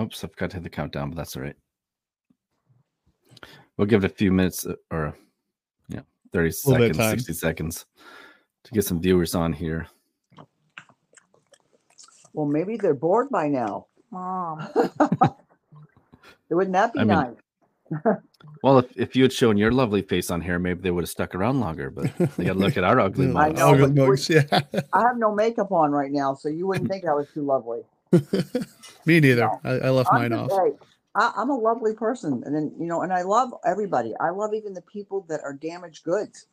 Oops, I forgot to hit the countdown, but that's all right. We'll give it a few minutes uh, or yeah, 30 Little bit of seconds, 60 seconds to get some viewers on here. Well, maybe they're bored by now. Mom. Wouldn't that be I mean, nice? Well, if, if you had shown your lovely face on here, maybe they would have stuck around longer, but they got to look at our ugly Yeah, I know, ugly mugs, yeah. I have no makeup on right now, so you wouldn't think I was too lovely. Me neither. No. I, I left I'm mine off. I, I'm a lovely person, and then you know, and I love everybody. I love even the people that are damaged goods,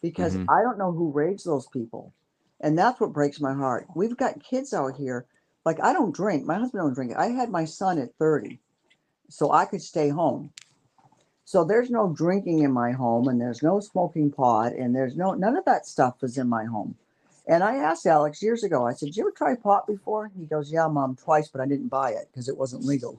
because Mhm. I don't know who raised those people, and that's what breaks my heart. We've got kids out here. Like I don't drink. My husband don't drink. I had my son at 30, so I could stay home. So there's no drinking in my home, and there's no smoking pot, and there's no none of that stuff is in my home. And I asked Alex years ago. I said, "Did you ever try pot before?" He goes, "Yeah, mom, twice, but I didn't buy it because it wasn't legal."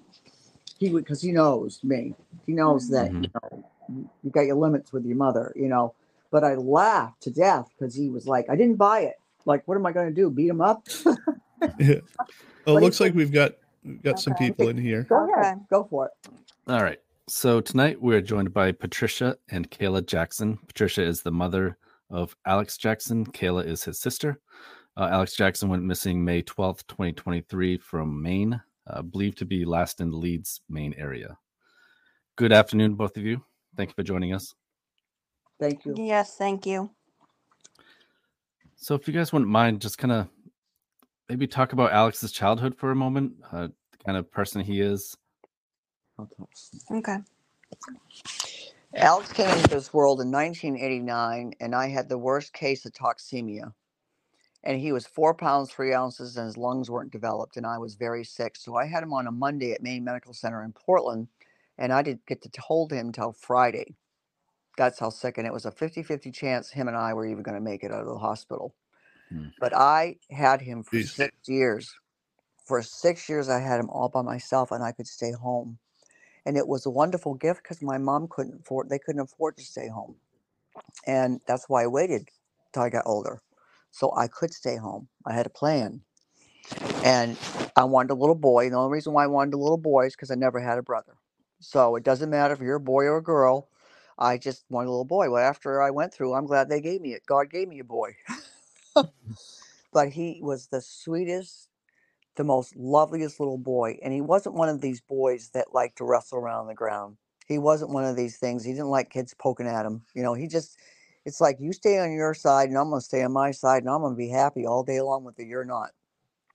He would, because he knows me. He knows that mm-hmm. you know you- you got your limits with your mother, you know. But I laughed to death because he was like, "I didn't buy it. Like, what am I going to do? Beat him up?" Yeah. Well, it do you looks like we've got we've got some Okay. people in here. Go ahead, Okay. go for it. All right. So tonight we're joined by Patricia and Kayla Jackson. Patricia is the mother of Alex Jackson. Kayla is his sister. Uh, Alex Jackson went missing May 12th, 2023 from Maine, uh, believed to be last in the Leeds, Maine area. Good afternoon, both of you. Thank you for joining us. Thank you. Yes, thank you. So if you guys wouldn't mind, just kind of maybe talk about Alex's childhood for a moment, uh, the kind of person he is. I'll talk. Okay. Alex came into this world in 1989, and I had the worst case of toxemia. And he was four pounds, three ounces, and his lungs weren't developed. And I was very sick. So I had him on a Monday at Maine Medical Center in Portland, and I didn't get to hold him till Friday. That's how sick. And it was a 50 50 chance him and I were even going to make it out of the hospital. Hmm. But I had him for Jeez. six years. For six years, I had him all by myself, and I could stay home and it was a wonderful gift because my mom couldn't afford they couldn't afford to stay home. And that's why i waited till i got older so i could stay home. I had a plan. And i wanted a little boy and the only reason why i wanted a little boy is because i never had a brother. So it doesn't matter if you're a boy or a girl i just wanted a little boy. Well after i went through i'm glad they gave me it. God gave me a boy. But he was the sweetest the most loveliest little boy. And he wasn't one of these boys that like to wrestle around the ground. He wasn't one of these things. He didn't like kids poking at him. You know, he just, it's like you stay on your side and I'm going to stay on my side and I'm going to be happy all day long with you. You're not.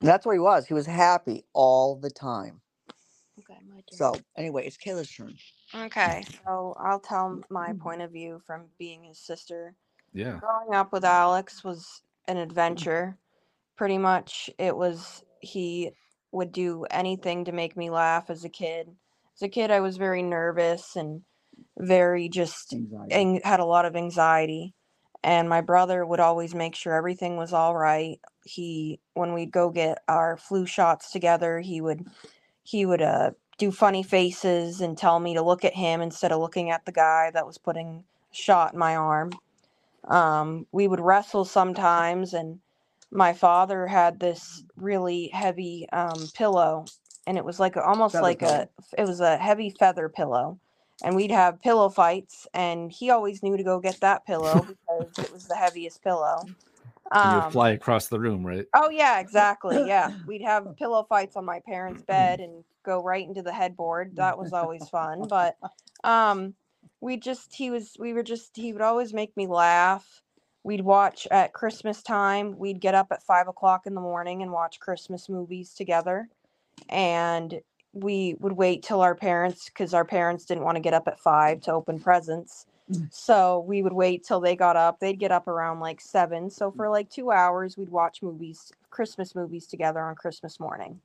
And that's what he was. He was happy all the time. Okay, my turn. So, anyway, it's Kayla's turn. Okay, so I'll tell my point of view from being his sister. Yeah. Growing up with Alex was an adventure. Pretty much, it was he would do anything to make me laugh as a kid. As a kid, I was very nervous and very just ang- had a lot of anxiety and my brother would always make sure everything was all right. He when we'd go get our flu shots together he would he would uh do funny faces and tell me to look at him instead of looking at the guy that was putting a shot in my arm. Um we would wrestle sometimes and my father had this really heavy um pillow and it was like almost Feather like pillow. a it was a heavy feather pillow and we'd have pillow fights and he always knew to go get that pillow because it was the heaviest pillow you Um, would fly across the room, right? oh yeah exactly yeah we'd have pillow fights on my parents bed and go right into the headboard that was always fun but um we just he was we were just he would always make me laugh we'd watch at christmas time we'd get up at five o'clock in the morning and watch christmas movies together. And we would wait till our parents because our parents didn't want to get up at five to open presents. Mm. So we would wait till they got up. They'd get up around like seven. So mm. for like two hours we'd watch movies christmas movies together on christmas morning.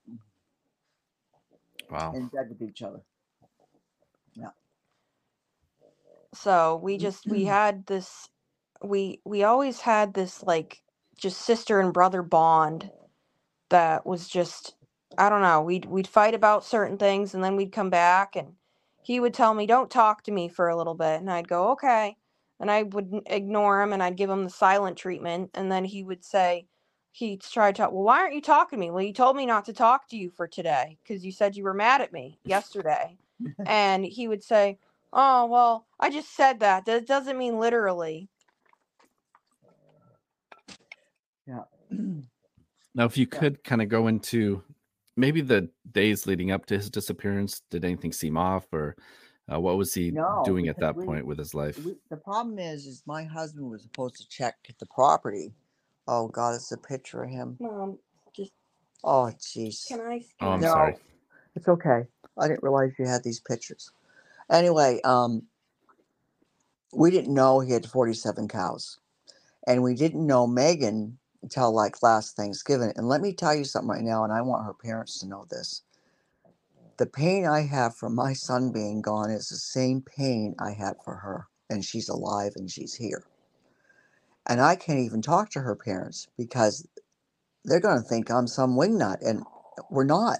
Wow. In bed with each other. Yeah. So we just we mm. had this we we always had this like just sister and brother bond that was just i don't know we'd we'd fight about certain things and then we'd come back and he would tell me don't talk to me for a little bit and i'd go okay and i would ignore him and i'd give him the silent treatment and then he would say he tried to talk. Well, why aren't you talking to me? Well, you told me not to talk to you for today because you said you were mad at me yesterday. and he would say, "Oh, well, I just said that. That doesn't mean literally." Now, if you could kind of go into maybe the days leading up to his disappearance, did anything seem off, or uh, what was he No, doing at that we- point with his life? We, the problem is, is my husband was supposed to check the property. Oh God, it's a picture of him. Mom, just. Oh jeez. can I? Oh, I'm No. sorry. It's okay. I didn't realize you had these pictures. Anyway, um, we didn't know he had 47 cows. And we didn't know Megan until like last Thanksgiving. And let me tell you something right now, and I want her parents to know this. The pain I have from my son being gone is the same pain I had for her. And she's alive and she's here. And I can't even talk to her parents because they're going to think I'm some wingnut, and we're not.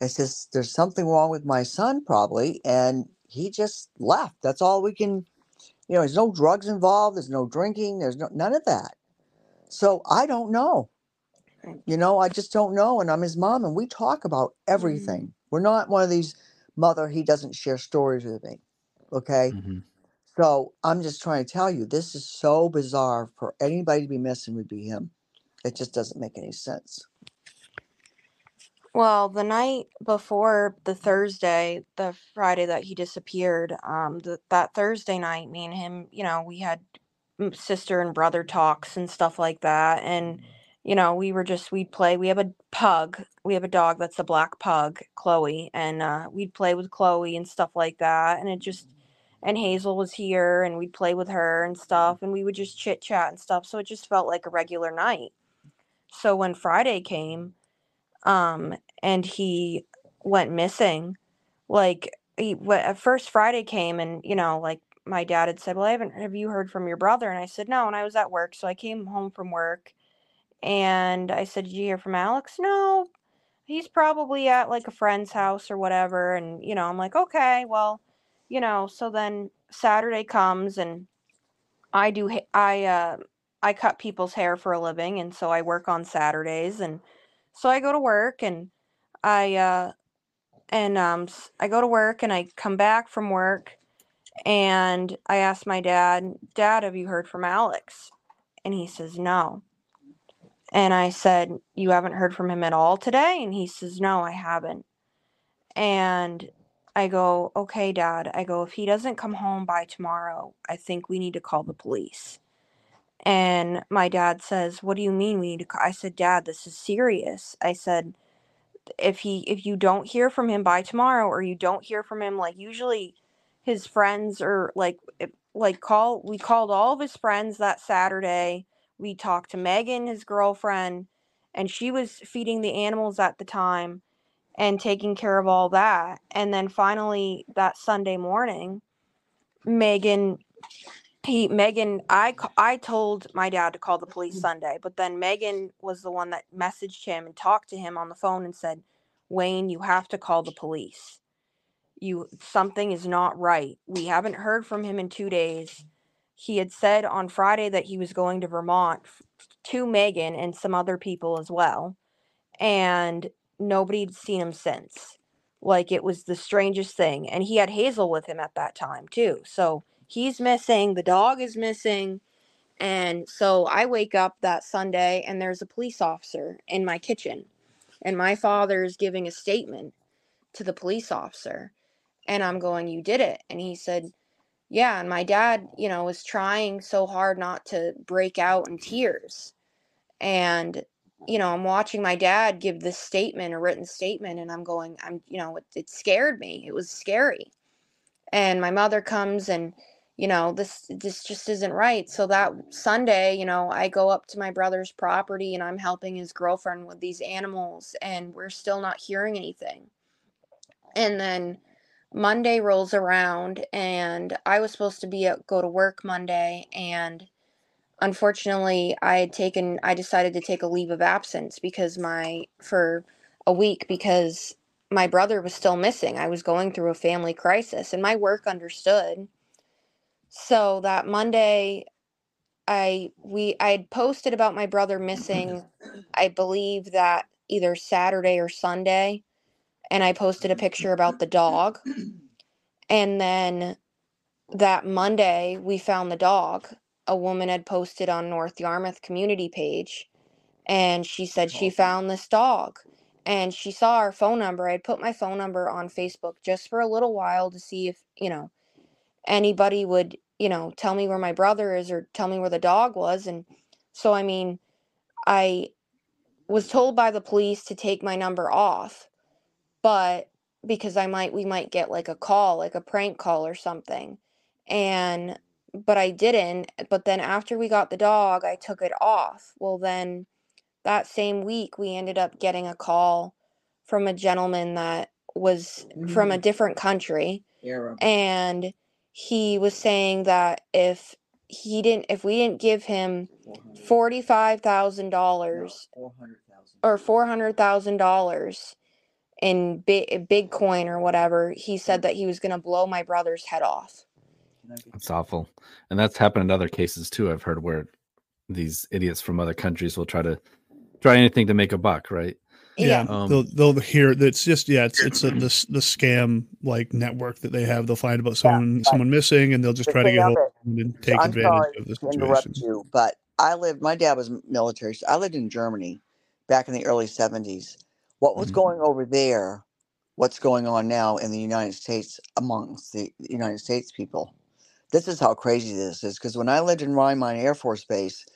It's just there's something wrong with my son probably, and he just left. That's all we can. You know, there's no drugs involved. There's no drinking. There's no none of that. So I don't know. Right. You know, I just don't know. And I'm his mom, and we talk about everything. We're not one of these mother. He doesn't share stories with me. Okay. Mhm. So I'm just trying to tell you, this is so bizarre for anybody to be missing would be him. It just doesn't make any sense. Well, the night before the Thursday, the Friday that he disappeared, um, th- that Thursday night, me and him, you know, we had mm, sister and brother talks and stuff like that, and you know, we were just we'd play. We have a pug. We have a dog that's a black pug, Chloe, and uh, we'd play with Chloe and stuff like that, and it just and Hazel was here, and we'd play with her and stuff, and we would just chit chat and stuff. So it just felt like a regular night. So when Friday came, um, and he went missing. Like he at first Friday came and you know like my dad had said, "Well, I haven't have you heard from your brother?" And I said, "No." And I was at work, so I came home from work and I said, "Did you hear from Alex?" "No. He's probably at like a friend's house or whatever." And you know, I'm like, "Okay, well, you know." So then Saturday comes and I do I uh I cut people's hair for a living and so I work on Saturdays and so I go to work and I uh and um I go to work and I come back from work and I asked my dad, "Dad, have you heard from Alex?" And he says, "No." And I said, "You haven't heard from him at all today?" And he says, "No, I haven't." And I go, "Okay, dad." I go, "If he doesn't come home by tomorrow, I think we need to call the police." And my dad says, "What do you mean we need to call?" I said, "Dad, this is serious." I said, if he if you don't hear from him by tomorrow or you don't hear from him like usually his friends or like like call we called all of his friends that Saturday. We talked to Megan, his girlfriend, and she was feeding the animals at the time and taking care of all that. And then finally that Sunday morning, Megan he Megan I I told my dad to call the police mm. Sunday, but then Megan was the one that messaged him and talked to him on the phone and said, "Wayne, you have to call the police. You something is not right. We haven't heard from him in 2 days." He had said on Friday that he was going to Vermont to Megan and some other people as well, and nobody'd seen him since. Like it was the strangest thing, and he had Hazel with him at that time too. So he's missing the dog is missing and so i wake up that sunday and there's a police officer in my kitchen and my father is giving a statement to the police officer and i'm going you did it. And he said yeah. And my dad you know was trying so hard not to break out in tears. And you know i'm watching my dad give this statement a written statement and i'm going i'm you know it, it scared me. It was scary. And my mother comes and you know this this just isn't right. So that sunday you know i go up to my brother's property and i'm helping his girlfriend with these animals and we're still not hearing anything. And then monday rolls around and i was supposed to be at go to work monday and unfortunately i had taken i decided to take a leave of absence because my for a week because my brother was still missing. I was going through a family crisis and my work understood. So that Monday I we I had posted about my brother mm-hmm. missing. I believe that either Saturday or Sunday, and I posted a picture about the dog. And then that Monday, we found the dog. A woman had posted on North Yarmouth community page, and she said she oh. found this dog. And she saw our phone number. I had put my phone number on Facebook just for a little while to see if, you know, anybody would, you know, tell me where my brother is or tell me where the dog was. And so, I mean, I was told by the police to take my number off, but because I might, we might get like a call, like a prank call or something. And, but I didn't. But then after we got the dog, I took it off. Well, then that same week, we ended up getting a call from a gentleman that was from a different country and he was saying that if he didn't if we didn't give him $45,000 or $400,000 in big Bitcoin or whatever, he said that he was going to blow my brother's head off. It's awful. And that's happened in other cases too. I've heard where these idiots from other countries will try to try anything to make a buck, right? Yeah, Um, they'll they'll hear it's just yeah, it's it's a the the scam like network that they have. They'll find about someone but someone missing, and they'll just the try to get hold of them and take I'm advantage sorry of the to interrupt situation. you, but I lived. My dad was military. So I lived in Germany back in the early '70s. What was Mhm. going over there? What's going on now in the United States amongst the United States people? This is how crazy this is. Because when I lived in Rhein Air Force Base,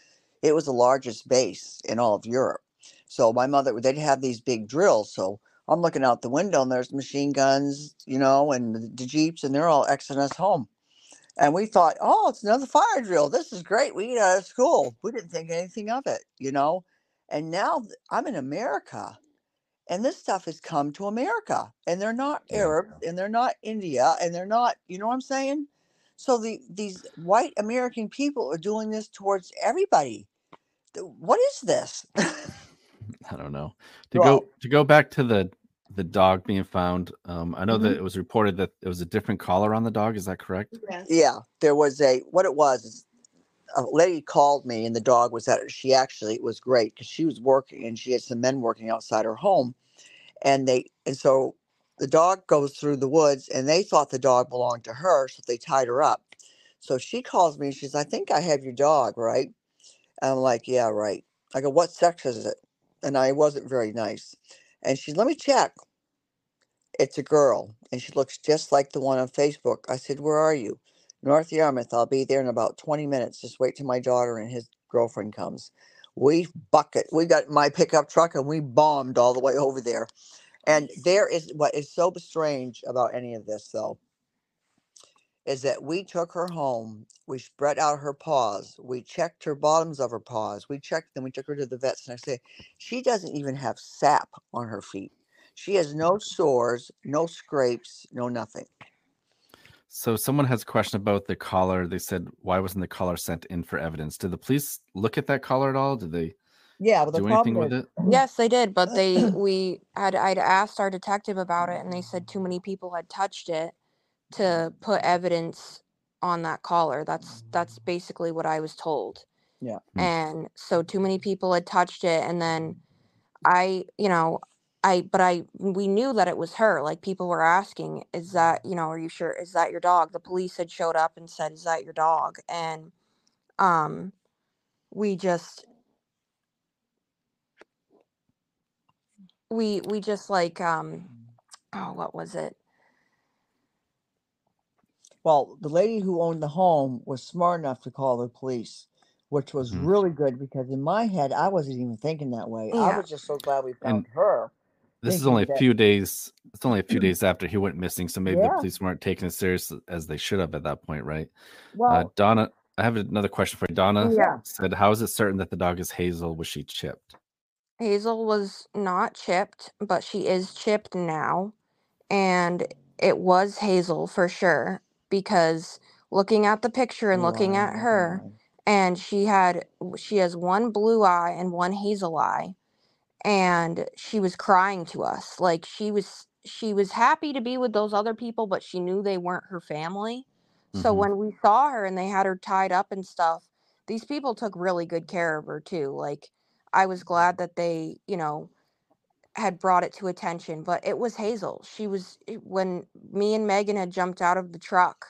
it was the largest base in all of Europe. So my mother, they'd have these big drills. So I'm looking out the window, and there's machine guns, you know, and the, the jeeps, and they're all exiting us home. And we thought, oh, it's another fire drill. This is great. We get out of school. We didn't think anything of it, you know. And now I'm in America, and this stuff has come to America, and they're not Yeah. Arab, and they're not India, and they're not, you know what I'm saying? So the these white American people are doing this towards everybody. What is this? I don't know. To Well- go to go back to the the dog being found. Um, I know Mm-hmm. that it was reported that it was a different collar on the dog. Is that correct? Yes. yeah, there was a what it was. A lady called me, and the dog was at. She actually it was great because she was working, and she had some men working outside her home, and they and so the dog goes through the woods, and they thought the dog belonged to her, so they tied her up. So she calls me, and she's, "I think I have your dog, right?" And I'm like, "Yeah, right." I go, "What sex is it?" And I wasn't very nice, and she, "Let me check." It's a girl, and she looks just like the one on Facebook. I said, "Where are you?" North Yarmouth. I'll be there in about 20 minutes. Just wait till my daughter and his girlfriend comes. We bucket. We got my pickup truck and we bombed all the way over there. And there is what is so strange about any of this, though, is that we took her home. We spread out her paws. We checked her bottoms of her paws. We checked them. We took her to the vets. And I say, she doesn't even have sap on her feet. She has no sores, no scrapes, no nothing. So someone has a question about the collar. They said, "Why wasn't the collar sent in for evidence?" Did the police look at that collar at all? Did they Yeah, but the do anything problem with is, it? Yes, they did, but they we had I'd asked our detective about it and they said too many people had touched it to put evidence on that collar. That's that's basically what I was told. Yeah. Hmm. And so too many people had touched it and then I, you know, I but I we knew that it was her. Like people were asking, is that, you know, are you sure is that your dog? The police had showed up and said, "Is that your dog?" And um we just we we just like um oh what was it Well, the lady who owned the home was smart enough to call the police, which was Mhm. really good because in my head, I wasn't even thinking that way. I Yeah. was just so glad we found And her. This is only a that- few days. It's only a few days after he went missing, so maybe the police weren't taking it serious as they should have at that point, right? Well, uh, Donna, I have another question for you. Donna Yeah. said, "How is it certain that the dog is Hazel? Was she chipped?" hazel was not chipped but she is chipped now and it was hazel for sure because looking at the picture and looking at her and she had she has one blue eye and one hazel eye and she was crying to us like she was she was happy to be with those other people but she knew they weren't her family so Mhm. when we saw her and they had her tied up and stuff these people took really good care of her too. Like I was glad that they, you know, had brought it to attention, but it was Hazel. She was when me and Megan had jumped out of the truck,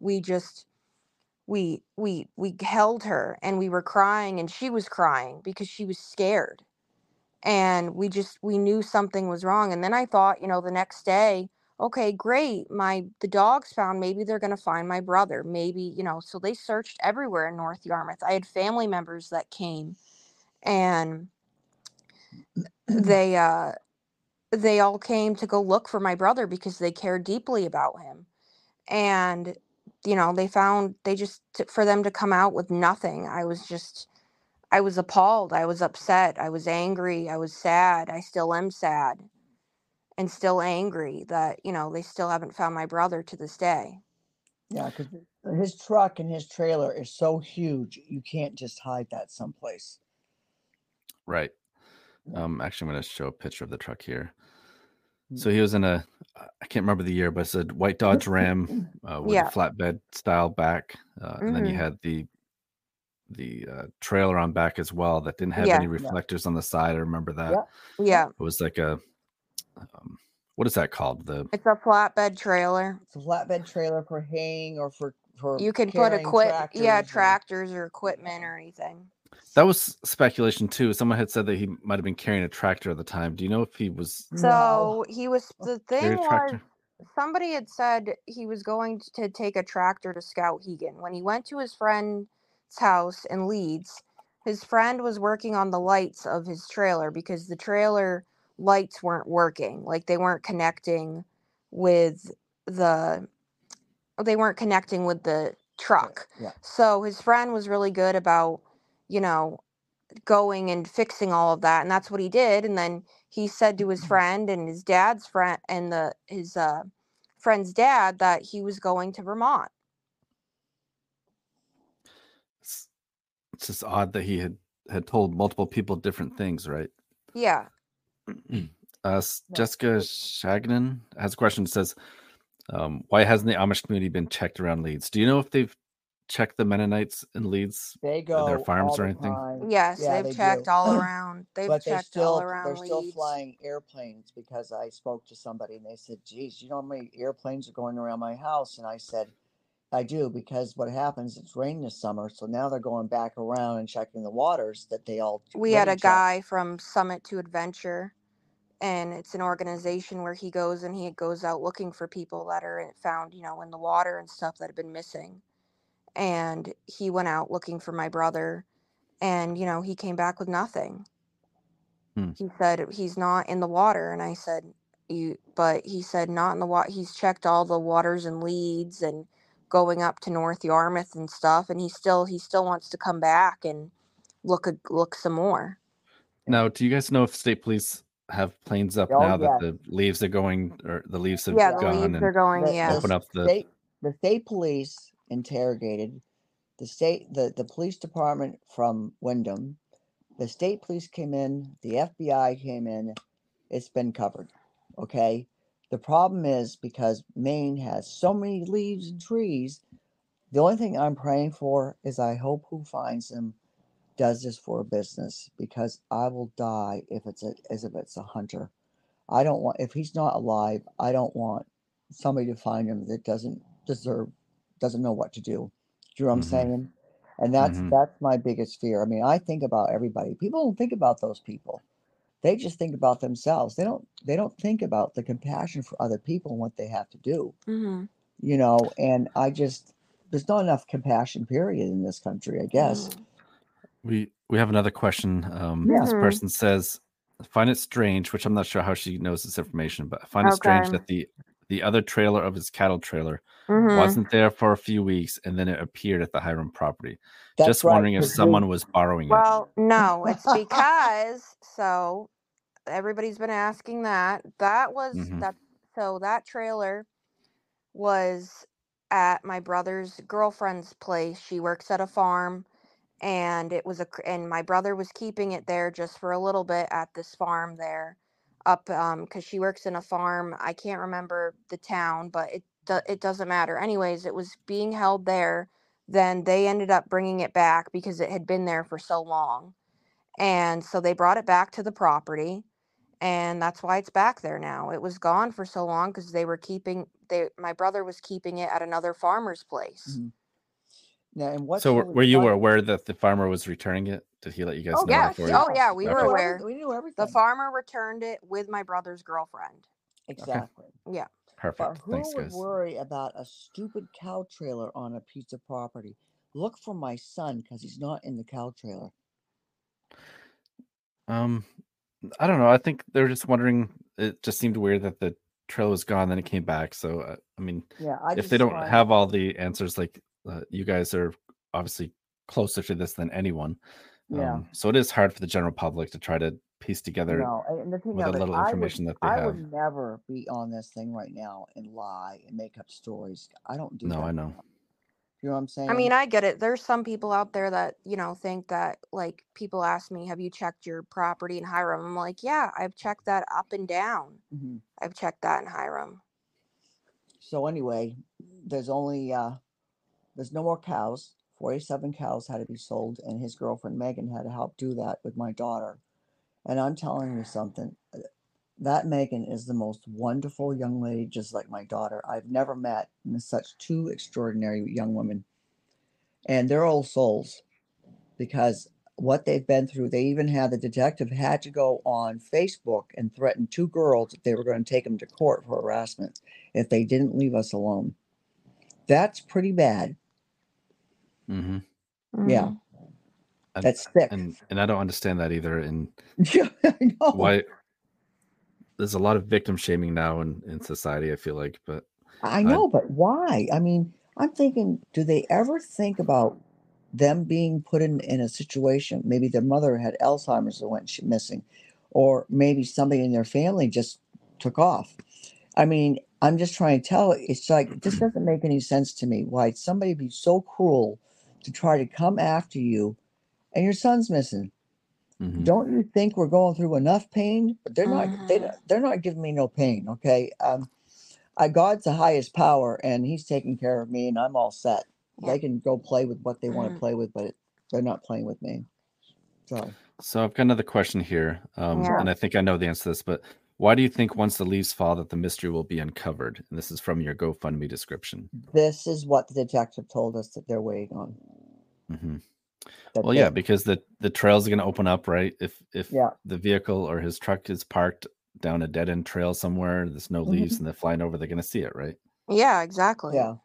we just we we we held her and we were crying and she was crying because she was scared. And we just we knew something was wrong. And then I thought, you know, the next day, okay, great. My the dogs found maybe they're going to find my brother. Maybe, you know, so they searched everywhere in North Yarmouth. I had family members that came and they uh they all came to go look for my brother because they cared deeply about him and you know they found they just for them to come out with nothing i was just i was appalled i was upset i was angry i was sad i still am sad and still angry that you know they still haven't found my brother to this day Yeah, because his truck and his trailer is so huge, you can't just hide that someplace. Right. Yeah. Um, actually, I'm going to show a picture of the truck here. Mm. So he was in a, I can't remember the year, but it's a white Dodge Ram uh, with Yeah. a flatbed style back, uh, and then you Mhm. had the the uh, trailer on back as well that didn't have Yeah. any Yeah. reflectors on the side. I remember that. Yeah. yeah It was like a, um, what is that called? The it's a flatbed trailer It's a flatbed trailer for haying or for for you can put equipment, yeah tractors or- tractors or equipment or anything that was speculation too. Someone had said that he might have been carrying a tractor at the time. Do you know if he was? No. So he was the thing was somebody had said he was going to take a tractor to Skowhegan. When he went to his friend's house in Leeds, his friend was working on the lights of his trailer because the trailer lights weren't working. Like they weren't connecting with the they weren't connecting with the truck. Yeah. So his friend was really good about, you know, going and fixing all of that and that's what he did and then he said to his friend and his dad's friend and the his uh friend's dad that he was going to Vermont. It's just odd that he had had told multiple people different things, right? Yeah. Uh, No. Jessica Shagnon has a question. It says, um, "Why hasn't the Amish community been checked around Leeds? Do you know if they've checked the Mennonites in Leeds? They go their farms all or anything? time, Yes, Yeah, they've they checked do. all around. They've but checked still all they're around still Leeds. flying airplanes because I spoke to somebody and they said, "Geez, you know how many airplanes are going around my house?" And I said, "I do because what happens? It's rain this summer, so now they're going back around and checking the waters that they all We had a checked." guy from Summit to Adventure and it's an organization where he goes and he goes out looking for people that are found, you know, in the water and stuff that have been missing. And he went out looking for my brother and, you know, he came back with nothing. Hmm. He said he's not in the water and I said you but he said not in the water. He's checked all the waters and Leeds and going up to North Yarmouth and stuff and he still he still wants to come back and look a, look some more. Now, do you guys know if state police have planes up Oh, now that the leaves are going or the leaves have Yeah, the gone leaves and are going, The- yeah. open up the state the state police interrogated the state the, the police department from Windham. The state police came in, the FBI came in, it's been covered. Okay. The problem is because Maine has so many leaves and trees, the only thing I'm praying for is I hope who finds him does this for a business because I will die if it's a as if it's a hunter. I don't want if he's not alive, I don't want somebody to find him that doesn't deserve doesn't know what to do. Do you know what I'm Mhm. saying? And that's Mhm. that's my biggest fear. I mean, I think about everybody. People don't think about those people. They just think about themselves. They don't they don't think about the compassion for other people and what they have to do. Mm-hmm. You know, and I just there's not enough compassion period in this country, I guess. We we have another question. Um, Yeah. This Mhm. person says, "Find it strange," which I'm not sure how she knows this information, but I find it strange that the the other trailer of his cattle trailer Mm-hmm. wasn't there for a few weeks, and then it appeared at the Hiram property. That's Just right, wondering if someone was borrowing it. Well, no, it's because so everybody's been asking that. That was Mhm. that so that trailer was at my brother's girlfriend's place. She works at a farm and it was a and my brother was keeping it there just for a little bit at this farm there up um cuz she works in a farm. I can't remember the town, but it do- it doesn't matter. Anyways, it was being held there then they ended up bringing it back because it had been there for so long. And so they brought it back to the property and that's why it's back there now. It was gone for so long because they were keeping they my brother was keeping it at another farmer's place. Mhm. Now, and what's So were, were you funny- aware that the farmer was returning it? Did he let you guys Oh, know yeah, before? oh, you- yeah, we were Okay. knew aware. We knew everything. The farmer returned it with my brother's girlfriend. Exactly. Yeah. Perfect. who Thanks, would guys. worry about a stupid cow trailer on a piece of property? Look for my son because he's not in the cow trailer. Um, I don't know. I think they're just wondering. It just seemed weird that the trail was gone, then it came back. So uh, I mean, Yeah, I if they don't find- have all the answers, like uh, you guys are obviously closer to this than anyone. yeah, Um, so it is hard for the general public to try to piece together. no, and the thing with it, little I would- information that they I have. would never be on this thing right now and lie and make up stories. I don't do No, that. No, I know. You know what I'm saying? I mean, I get it. There's some people out there that, you know, think that like people ask me, have you checked your property in Hiram? I'm like, yeah, I've checked that up and down. Mhm. I've checked that in Hiram. So anyway, there's only uh there's no more cows. 47 cows had to be sold and his girlfriend Megan had to help do that with my daughter. And I'm telling you something. That Megan is the most wonderful young lady just like my daughter. I've never met such two extraordinary young women. And they're old souls because what they've been through, they even had the detective had to go on Facebook and threaten two girls that they were going to take them to court for harassment if they didn't leave us alone. That's pretty bad. hmm Yeah. And, that's sick. and and I don't understand that either. And yeah, I know. why there's a lot of victim shaming now in in society. I feel like, but I know, but why? I mean, I'm thinking, do they ever think about them being put in, in a situation? Maybe their mother had Alzheimer's and went missing, or maybe somebody in their family just took off. I mean, I'm just trying to tell. It's like this doesn't make any sense to me. Why somebody be so cruel to try to come after you, and your son's missing? Mhm. don't you think we're going through enough pain but they're not they, Mhm. don't- they're not giving me no pain okay um I, god's the highest power and he's taking care of me and i'm all set Yeah. they can go play with what they want to Mhm. play with but it, they're not playing with me so So I've got another question here, um, Yeah. and I think I know the answer to this. But why do you think once the leaves fall that the mystery will be uncovered? And this is from your GoFundMe description. this is what the detective told us that they're waiting on hmm that Well, they- yeah, because the the trails are going to open up, right? If if Yeah. the vehicle or his truck is parked down a dead end trail somewhere, there's no Mhm. leaves, and they're flying over, they're going to see it, right? Yeah, exactly. yeah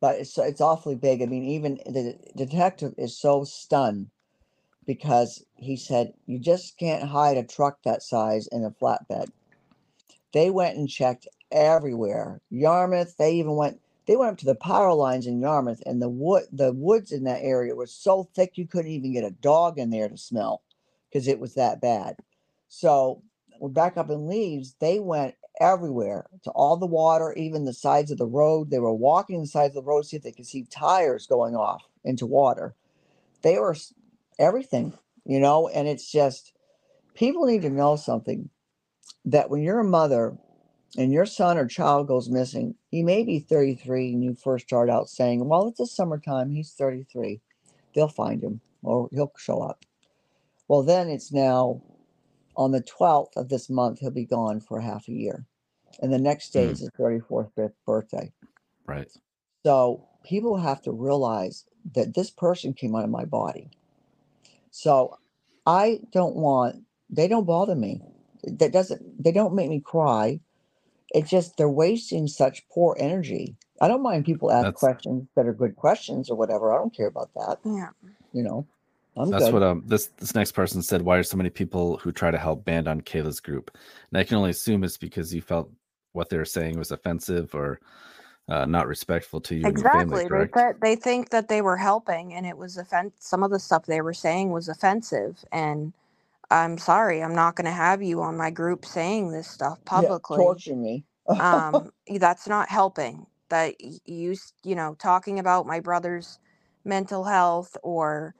but it's it's awfully big i mean even the detective is so stunned because he said you just can't hide a truck that size in a flatbed they went and checked everywhere yarmouth they even went they went up to the power lines in yarmouth and the wood the woods in that area were so thick you couldn't even get a dog in there to smell because it was that bad. So we're back up in leaves they went everywhere to all the water even the sides of the road. They were walking the sides of the road to see if they could see tires going off into water. They were everything you know and it's just people need to know something that when you're a mother and your son or child goes missing, he may be 33 and you first start out saying, Well, it's the summertime, he's 33. They'll find him or he'll show up. Well, then it's now on the 12th of this month, he'll be gone for half a year. And the next day Mm. is his 34th birthday. Right. So people have to realize that this person came out of my body. So I don't want, they don't bother me. That doesn't, they don't make me cry. It's just they're wasting such poor energy. I don't mind people ask That's- questions that are good questions or whatever. I don't care about that. Yeah. You know, I'm That's good. what um this this next person said. Why are so many people who try to help banned on Kayla's group? And I can only assume it's because you felt what they were saying was offensive or uh, not respectful to you and your Exactly. family. They th- they think that they were helping and it was offense. some of the stuff they were saying was offensive and I'm sorry, I'm not going to have you on my group saying this stuff Yeah, publicly. torture me. um y- that's not helping that y- you s- you know talking about my brother's mental health or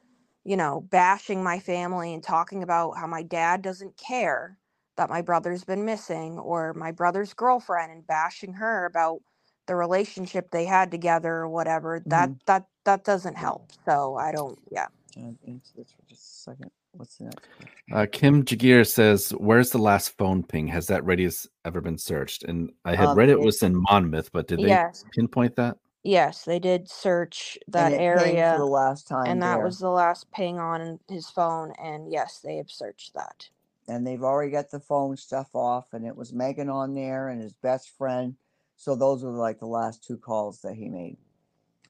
you know bashing my family and talking about how my dad doesn't care that my brother's been missing or my brother's girlfriend and bashing her about the relationship they had together or whatever that that that doesn't help. So I don't. Yeah. Can I answer this for just a second? What's the next question? Uh, Kim Jagir says, "Where's the last phone ping? Has that radius ever been searched?" And I had Um, read it it- was in Monmouth, but did they Yes. pinpoint that? Yes, they did search that and it area, for the last time and that was the last ping on his phone. And yes, they have searched that. and they've already got the phone stuff off and it was megan on there and his best friend so those were like the last two calls that he made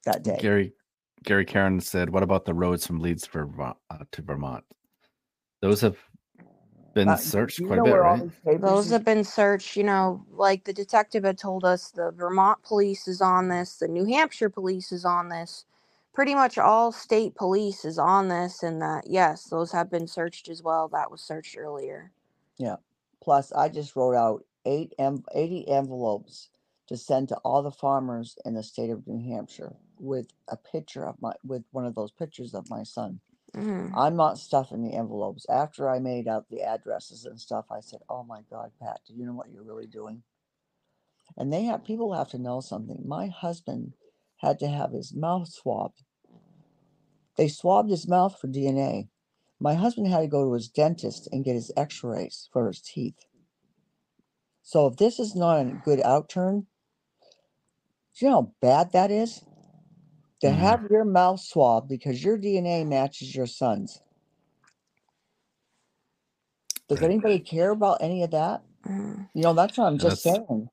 that day Gary Gary Karen said, "What about the roads from Leeds for uh, to Vermont? Those have been Uh, searched quite a bit, where all right? these papers Those have been searched. You know, like the detective had told us, the Vermont police is on this, the New Hampshire police is on this. Pretty much all state police is on this, and that yes, those have been searched as well. That was searched earlier. Yeah. Plus i just wrote out eight em- 80 envelopes to send to all the farmers in the state of new hampshire with a picture of my with one of those pictures of my son Mhm. i'm not stuffing the envelopes. After i made out the addresses and stuff i said oh my god pat do you know what you're really doing? And they have people have to know something. My husband had to have his mouth swabbed. They swabbed his mouth for dna my husband had to go to his dentist and get his x-rays for his teeth. So if this is not a good outturn do you know how bad that is to Mhm. have your mouth swabbed because your dna matches your son's does Right. anybody care about any of that Mhm. you know that's what i'm just That's- saying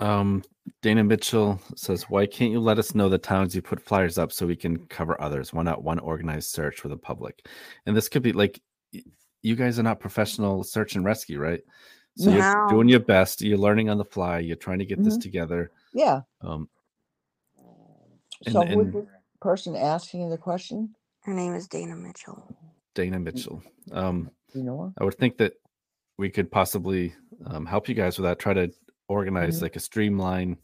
Um, Dana Mitchell says, "Why can't you let us know the towns you put flyers up so we can cover others? Why not one organized search for the public?" And this could be like, y- you guys are not professional search and rescue, right? So you're No. doing your best. You're learning on the fly. You're trying to get this Mhm. together. yeah Um, And- so who is and- this person asking the question Her name is Dana Mitchell. Dana Mitchell. Um, Do you know her I would think that we could possibly um, help you guys with that. Try to organize Mhm. like a streamline.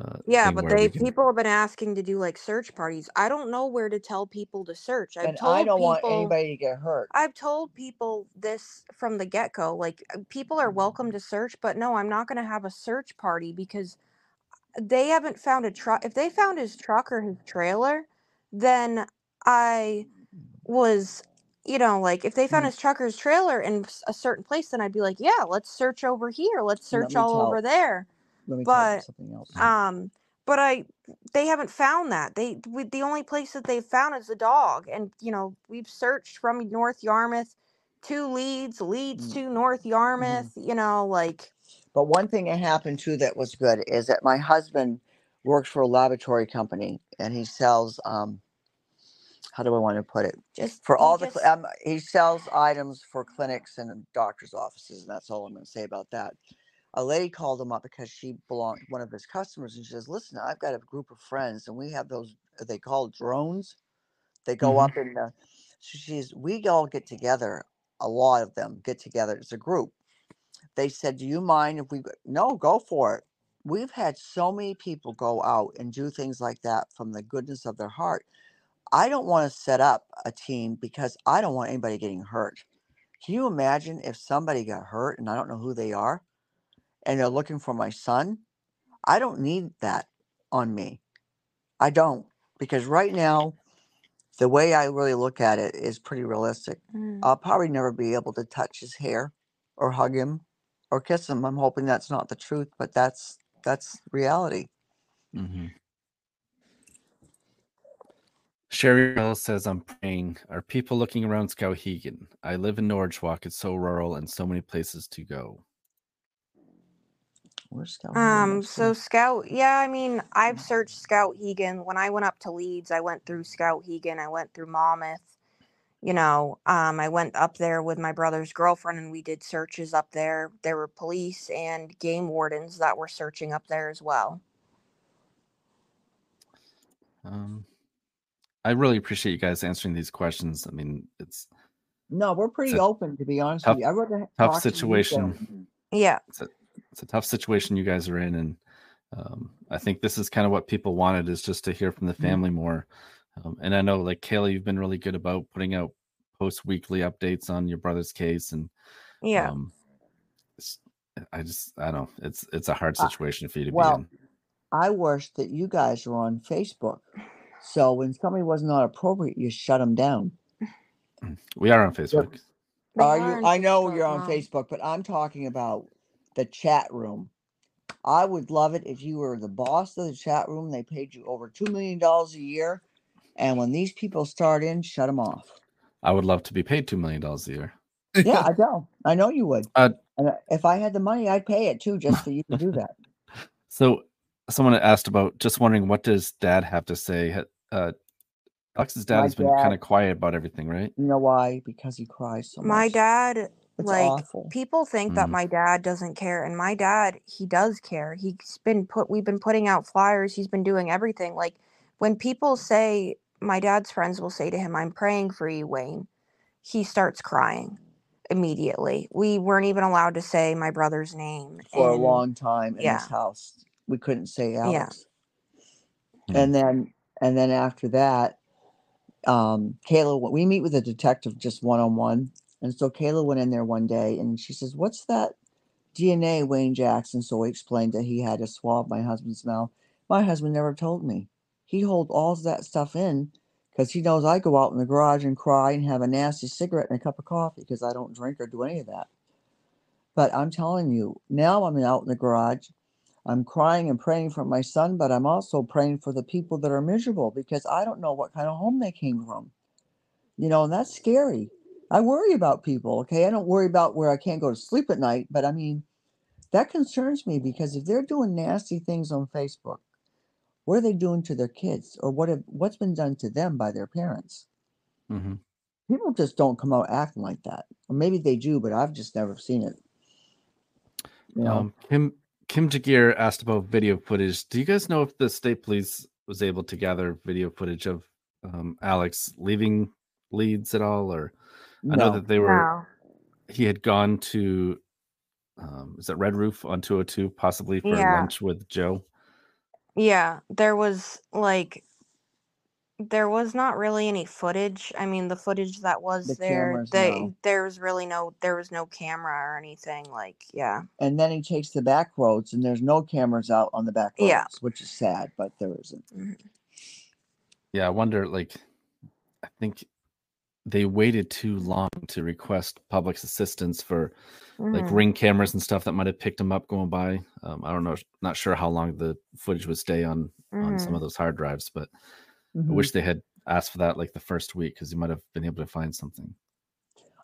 Uh, Yeah, thing but where we they can- people have been asking to do like search parties. I don't know where to tell people to search. I've and told i don't people want anybody to get hurt I've told people this from the get go. Like, uh, people are welcome to search, but no, I'm not going to have a search party because they haven't found a truck. If they found his truck or his trailer, then I was, you know, like if they found Mm. his truck or his trailer in a certain place, then I'd be like, yeah, let's search over here. Let's search me all tell- over there. let me tell you but, something else Um, but I, they haven't found that. They, we, the only place that they've found is the dog, and you know we've searched from North Yarmouth to Leeds, Leeds Mm. to North Yarmouth. You know, like But one thing that happened too that was good is that my husband works for a laboratory company and he sells um how do I want to put it? just For all the just, cl- um, he sells items for clinics and doctors' offices, and that's all I'm going to say about that. A lady called him up because she belonged one of his customers, and she says, "Listen, I've got a group of friends, and we have those they call drones. They go Mhm. up in the. So she's we all get together. A lot of them get together. It's a group. They said, "Do you mind if we?" go-" No, go for it. We've had so many people go out and do things like that from the goodness of their heart. I don't want to set up a team because I don't want anybody getting hurt. Can you imagine if somebody got hurt and I don't know who they are and they're looking for my son? I don't need that on me. I don't because right now, the way I really look at it is pretty realistic. Mm. I'll probably never be able to touch his hair or hug him or kiss him. I'm hoping that's not the truth, but that's that's reality. Mhm. Sherry Bell says, I'm praying. Are people looking around Skowhegan? I live in Norridgewock. It's so rural and so many places to go. Where's Scout? Um, so Scout, yeah, I mean, I've searched Skowhegan. When I went up to Leeds, I went through Skowhegan. I went through Monmouth. You know, um, I went up there with my brother's girlfriend and we did searches up there. There were police and game wardens that were searching up there as well. Um, I really appreciate you guys answering these questions. I mean, it's no, we're pretty open to be honest tough- with you. I'd rather tough talk to you situation. than- Yeah. it's a tough situation you guys are in, and um, I think this is kind of what people wanted is just to hear from the Mhm. family more. Um, and I know, like Kayla, you've been really good about putting out post weekly updates on your brother's case, and Yeah. um, I just I don't know, it's it's a hard Uh, situation for you to well, be in. I wish that you guys were on Facebook. So when somebody was not appropriate, you shut them down. We are on Facebook. They Are are you? I know Facebook you're on. Facebook, but I'm talking about the chat room. I would love it if you were the boss of the chat room. They paid you over two million dollars a year, and when these people start in, shut them off. I would love to be paid two million dollars a year. Yeah, I know. I know you would. Uh, and if I had the money, I'd pay it too, just for you to do that. So someone asked about just wondering what does dad have to say? Ha- Uh, Alex's dad My has been kind of quiet about everything, right? You know why? Because he cries so much. My dad, It's like awful. people think that Mm. my dad doesn't care, and my dad, he does care. He's been put. We've been putting out flyers. He's been doing everything. Like when people say, my dad's friends will say to him, "I'm praying for you, Wayne," he starts crying immediately. We weren't even allowed to say my brother's name for a long time in yeah. this house. We couldn't say Yeah. Alex. Hmm. And then and then after that, um, Kayla, we meet with a detective just one on one. And so Kayla went in there one day and she says, What's that DNA, Wayne Jackson? So we explained that he had to swab my husband's mouth. My husband never told me. He holds all that stuff in because he knows I go out in the garage and cry and have a nasty cigarette and a cup of coffee because I don't drink or do any of that. But I'm telling you, now I'm out in the garage. I'm crying and praying for my son, but I'm also praying for the people that are miserable because I don't know what kind of home they came from. You know, and that's scary. I worry about people, okay? I don't worry about where I can't go to sleep at night, but I mean, that concerns me because if they're doing nasty things on Facebook, what are they doing to their kids or what have what's been done to them by their parents? hmm People just don't come out acting like that. Or maybe they do, but I've just never seen it. You know, Um, Kim Kim Jagir asked about video footage. Do you guys know if the state police was able to gather video footage of um, Alex leaving Leeds at all? Or I know that they were No. he had gone to um, is that Red Roof on 202 possibly for Yeah. lunch with Joe? Yeah, there was like there was not really any footage. I mean, the footage that was The there, cameras, they no. there was really no there was no camera or anything. Like, yeah, and then he takes the back roads and there's no cameras out on the back roads, Yeah. which is sad, but there isn't. Mm-hmm. Yeah, I wonder like I think they waited too long to request public's assistance for like Mhm. ring cameras and stuff that might have picked them up going by. Um, I don't know, not sure how long the footage would stay on on some of those hard drives, but I Mhm. wish they had asked for that like the first week because you might have been able to find something.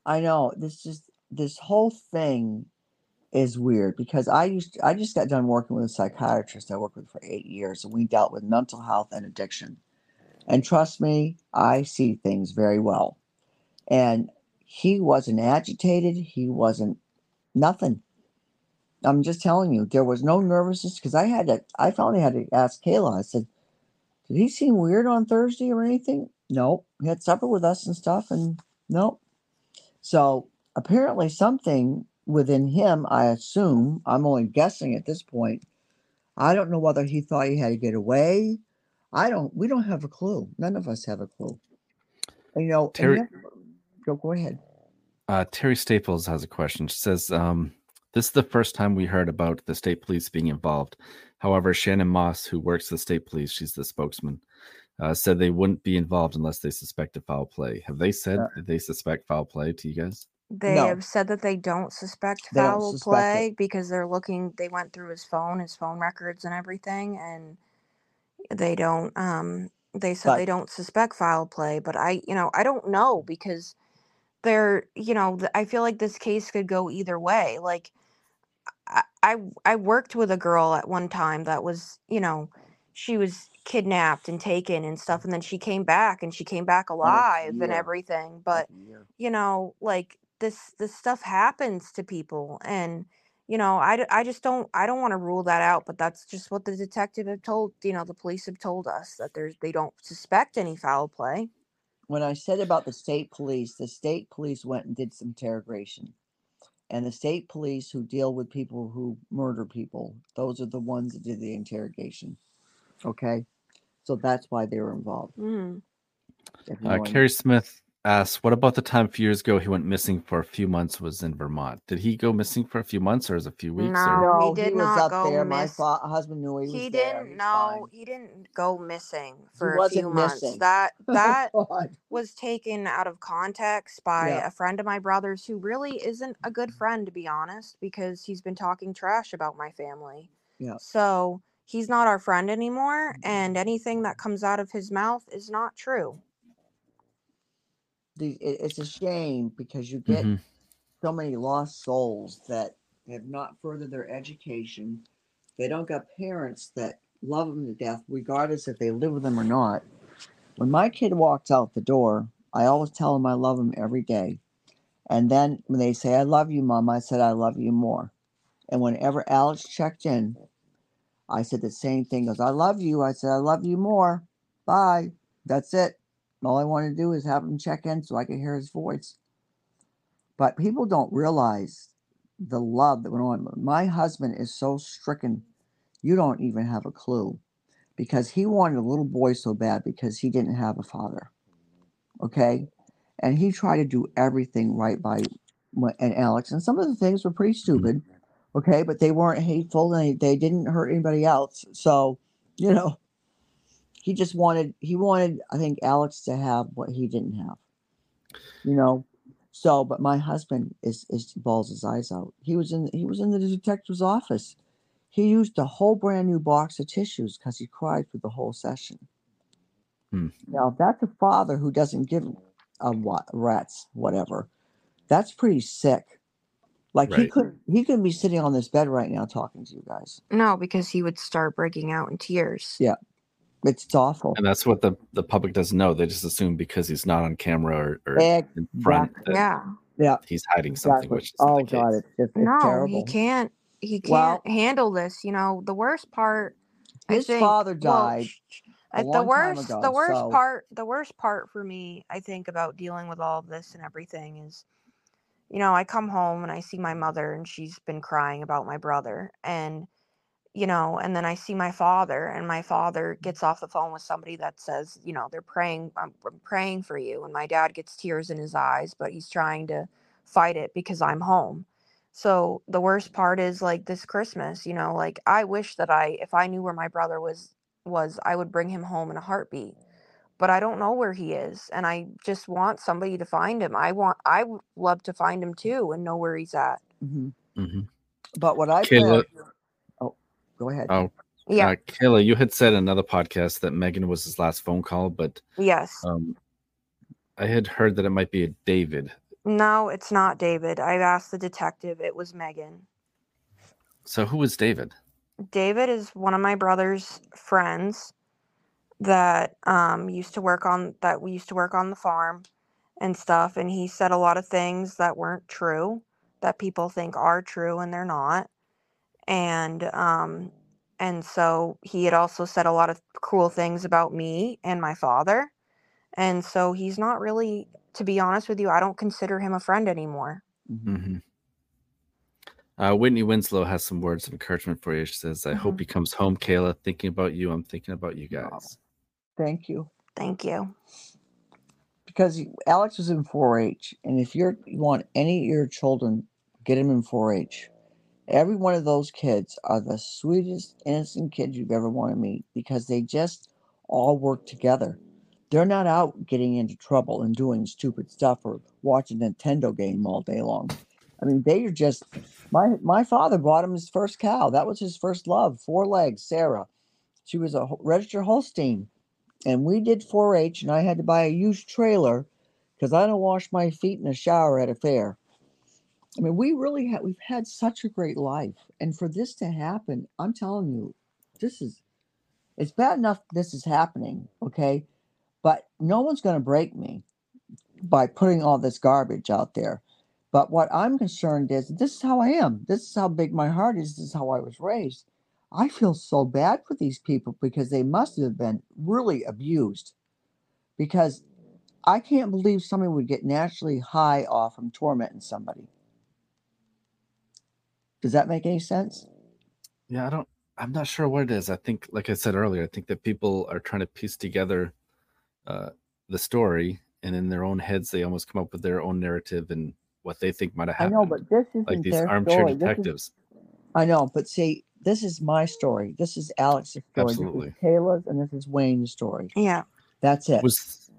I know this just this whole thing is weird because I used to, I just got done working with a psychiatrist I worked with for eight years and we dealt with mental health and addiction. And trust me, I see things very well. And he wasn't agitated. He wasn't nothing. I'm just telling you, there was no nervousness because I had to. I finally had to ask Kayla. I said, "Did he seem weird on Thursday or anything?" No. He had supper with us and stuff, and no. So apparently, something within him, I assume, I'm only guessing at this point. I don't know whether he thought he had to get away. I don't. We don't have a clue. None of us have a clue. And, you know, Terry- go go ahead. Uh, Terry Staples has a question. She says, um, "This is the first time we heard about the state police being involved. However, Shannon Moss, who works the state police, she's the spokesman, uh, said they wouldn't be involved unless they suspected foul play. Have they said Uh, that they suspect foul play to you guys? They No. have said that they don't suspect They don't foul suspect it. play because they're looking. They went through his phone, his phone records, and everything, and they don't. Um, they said they don't suspect foul play, but I, you know, I don't know because they're, you know, th- I feel like this case could go either way. Like, I, I, I worked with a girl at one time that was, you know, she was kidnapped and taken and stuff, and then she came back and she came back alive and everything, but year. you know like this this stuff happens to people and you know i, d- I just don't i don't want to rule that out but that's just what the detective have told you know the police have told us that there's they don't suspect any foul play when I said about the state police, the state police went and did some interrogation. And the state police who deal with people who murder people, those are the ones that did the interrogation. Okay. So that's why they were involved. mm. Uh, know what I mean. Carrie Smith asks, "What about the time a few years ago he went missing for a few months? Was in Vermont? Did he go missing for a few months, or is it a few weeks? No. Or No, he he, did was not up go there. My miss- fa- husband knew he was he there. didn't He's know fine. he didn't go missing for a wasn't few months missing. that oh, that God. was taken out of context by Yeah. a friend of my brother's who really isn't a good friend to be honest because he's been talking trash about my family Yeah. so he's not our friend anymore mm-hmm. and anything that comes out of his mouth is not true The, it, it's a shame because you get Mhm. so many lost souls that have not furthered their education. They don't got parents that love them to death, regardless if they live with them or not. When my kid walks out the door, I always tell them I love them every day. And then when they say, I love you, mom, I said, I love you more. And whenever Alex checked in, I said the same thing. Goes, I love you. I said, I love you more. Bye. That's it. All I want to do is have him check in so I can hear his voice. But people don't realize the love that went on. My husband is so stricken, you don't even have a clue. Because he wanted a little boy so bad because he didn't have a father. Okay? And he tried to do everything right by and Alex. And some of the things were pretty mm-hmm. stupid. Okay, but they weren't hateful and they, they didn't hurt anybody else. So, you know, he just wanted he wanted I think Alex to have what he didn't have. You know. So, but my husband is is balls his eyes out. He was in he was in the detective's office. He used a whole brand new box of tissues because he cried for the whole session. Hmm. Now, that's a father who doesn't give a what rats whatever. That's pretty sick. Like he could he could be sitting on this bed right now talking to you guys. no because he would start breaking out in tears Yeah. It's, it's awful. And that's what the the public doesn't know. They just assume because he's not on camera or, or in front Exactly. that yeah he's hiding something, Exactly. which is Oh the case. god, it's just it's no terrible. he can't he can't Well- handle this you know the worst part His think- father died. sh- sh- a uh, the long time worst ago, the worst so- part the worst part for me i think about dealing with all of this and everything is you know i come home and i see my mother and she's been crying about my brother and you know and then i see my father and my father gets off the phone with somebody that says you know they're praying i'm, I'm praying for you and my dad gets tears in his eyes but he's trying to fight it because i'm home so the worst part is like this christmas you know like i wish that i if i knew where my brother was was I would bring him home in a heartbeat. But I don't know where he is and I just want somebody to find him. I want I would love to find him too and know where he's at. Mhm. hmm But what I plan Kayla- on- oh go ahead. Oh, Yeah. uh, Kayla, you had said another podcast that Megan was his last phone call, but yes. um, I had heard that it might be a David. No, it's not David. I asked the detective. It was Megan. So who was David? David is one of my brother's friends that um used to work on that we used to work on the farm and stuff and he said a lot of things that weren't true that people think are true and they're not and um and so he had also said a lot of cruel things about me and my father and so he's not really to be honest with you I don't consider him a friend anymore Mhm. hmm Uh, Whitney Winslow has some words of encouragement for you. She says, "I hope Mhm. he comes home, Kayla. Thinking about you. I'm thinking about you guys." Thank you. thank you Because Alex was in 4-H, and if you're you want any of your children, get them in 4-H. Every one of those kids are the sweetest, innocent kids you've ever want to meet because they just all work together. They're not out getting into trouble and doing stupid stuff or watching Nintendo game all day long. I mean, they are just my my father bought him his first cow. That was his first love. Four legs, Sarah. She was a registered Holstein, and we did 4-H, and I had to buy a used trailer because I don't wash my feet in a shower at a fair. I mean, we really have, we've had such a great life, and for this to happen, I'm telling you, this is it's bad enough this is happening, okay, but no one's going to break me by putting all this garbage out there. But what I'm concerned is this is how I am. This is how big my heart is. This is how I was raised. I feel so bad for these people because they must have been really abused. Because I can't believe somebody would get naturally high off from tormenting somebody. Does that make any sense? Yeah, I don't. I'm not sure what it is. I think, like I said earlier, I think that people are trying to piece together uh, the story and in their own heads they almost come up with their own narrative and what they think might have happened. I know, but this isn't like these their armchair story. This is, detectives I know, but see, this is my story. This is Alex's story. Absolutely. This is Kayla's, and this is Wayne's story. Yeah. That's it. was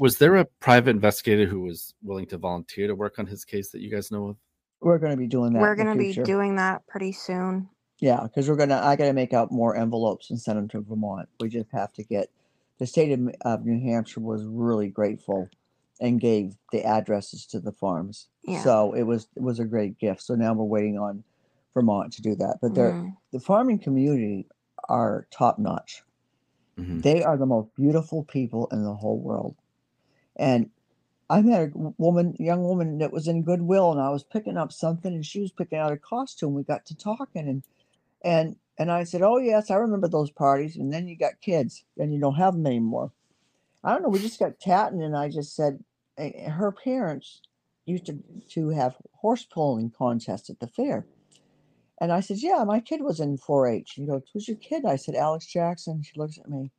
was there a private investigator who was willing to volunteer to work on his case that you guys know of we're going to be doing that. We're going to be doing that pretty soon. Yeah, because we're gonna. I got to make out more envelopes and send them to Vermont. We just have to get. The state of, of New Hampshire was really grateful, and gave the addresses to the farms. Yeah. So it was it was a great gift. So now we're waiting on Vermont to do that. But they're Mhm. the farming community are top notch. Mhm. They are the most beautiful people in the whole world. And I met a woman, young woman that was in Goodwill, and I was picking up something, and she was picking out a costume. We got to talking, and and and I said, "Oh yes, I remember those parties." And then you got kids, and you don't have them anymore. I don't know. We just got chatting, and I just said, eh, her parents used to to have horse pulling contests at the fair. And I said, Yeah, my kid was in 4 H. She goes, Who's your kid? I said, Alex Jackson. She looks at me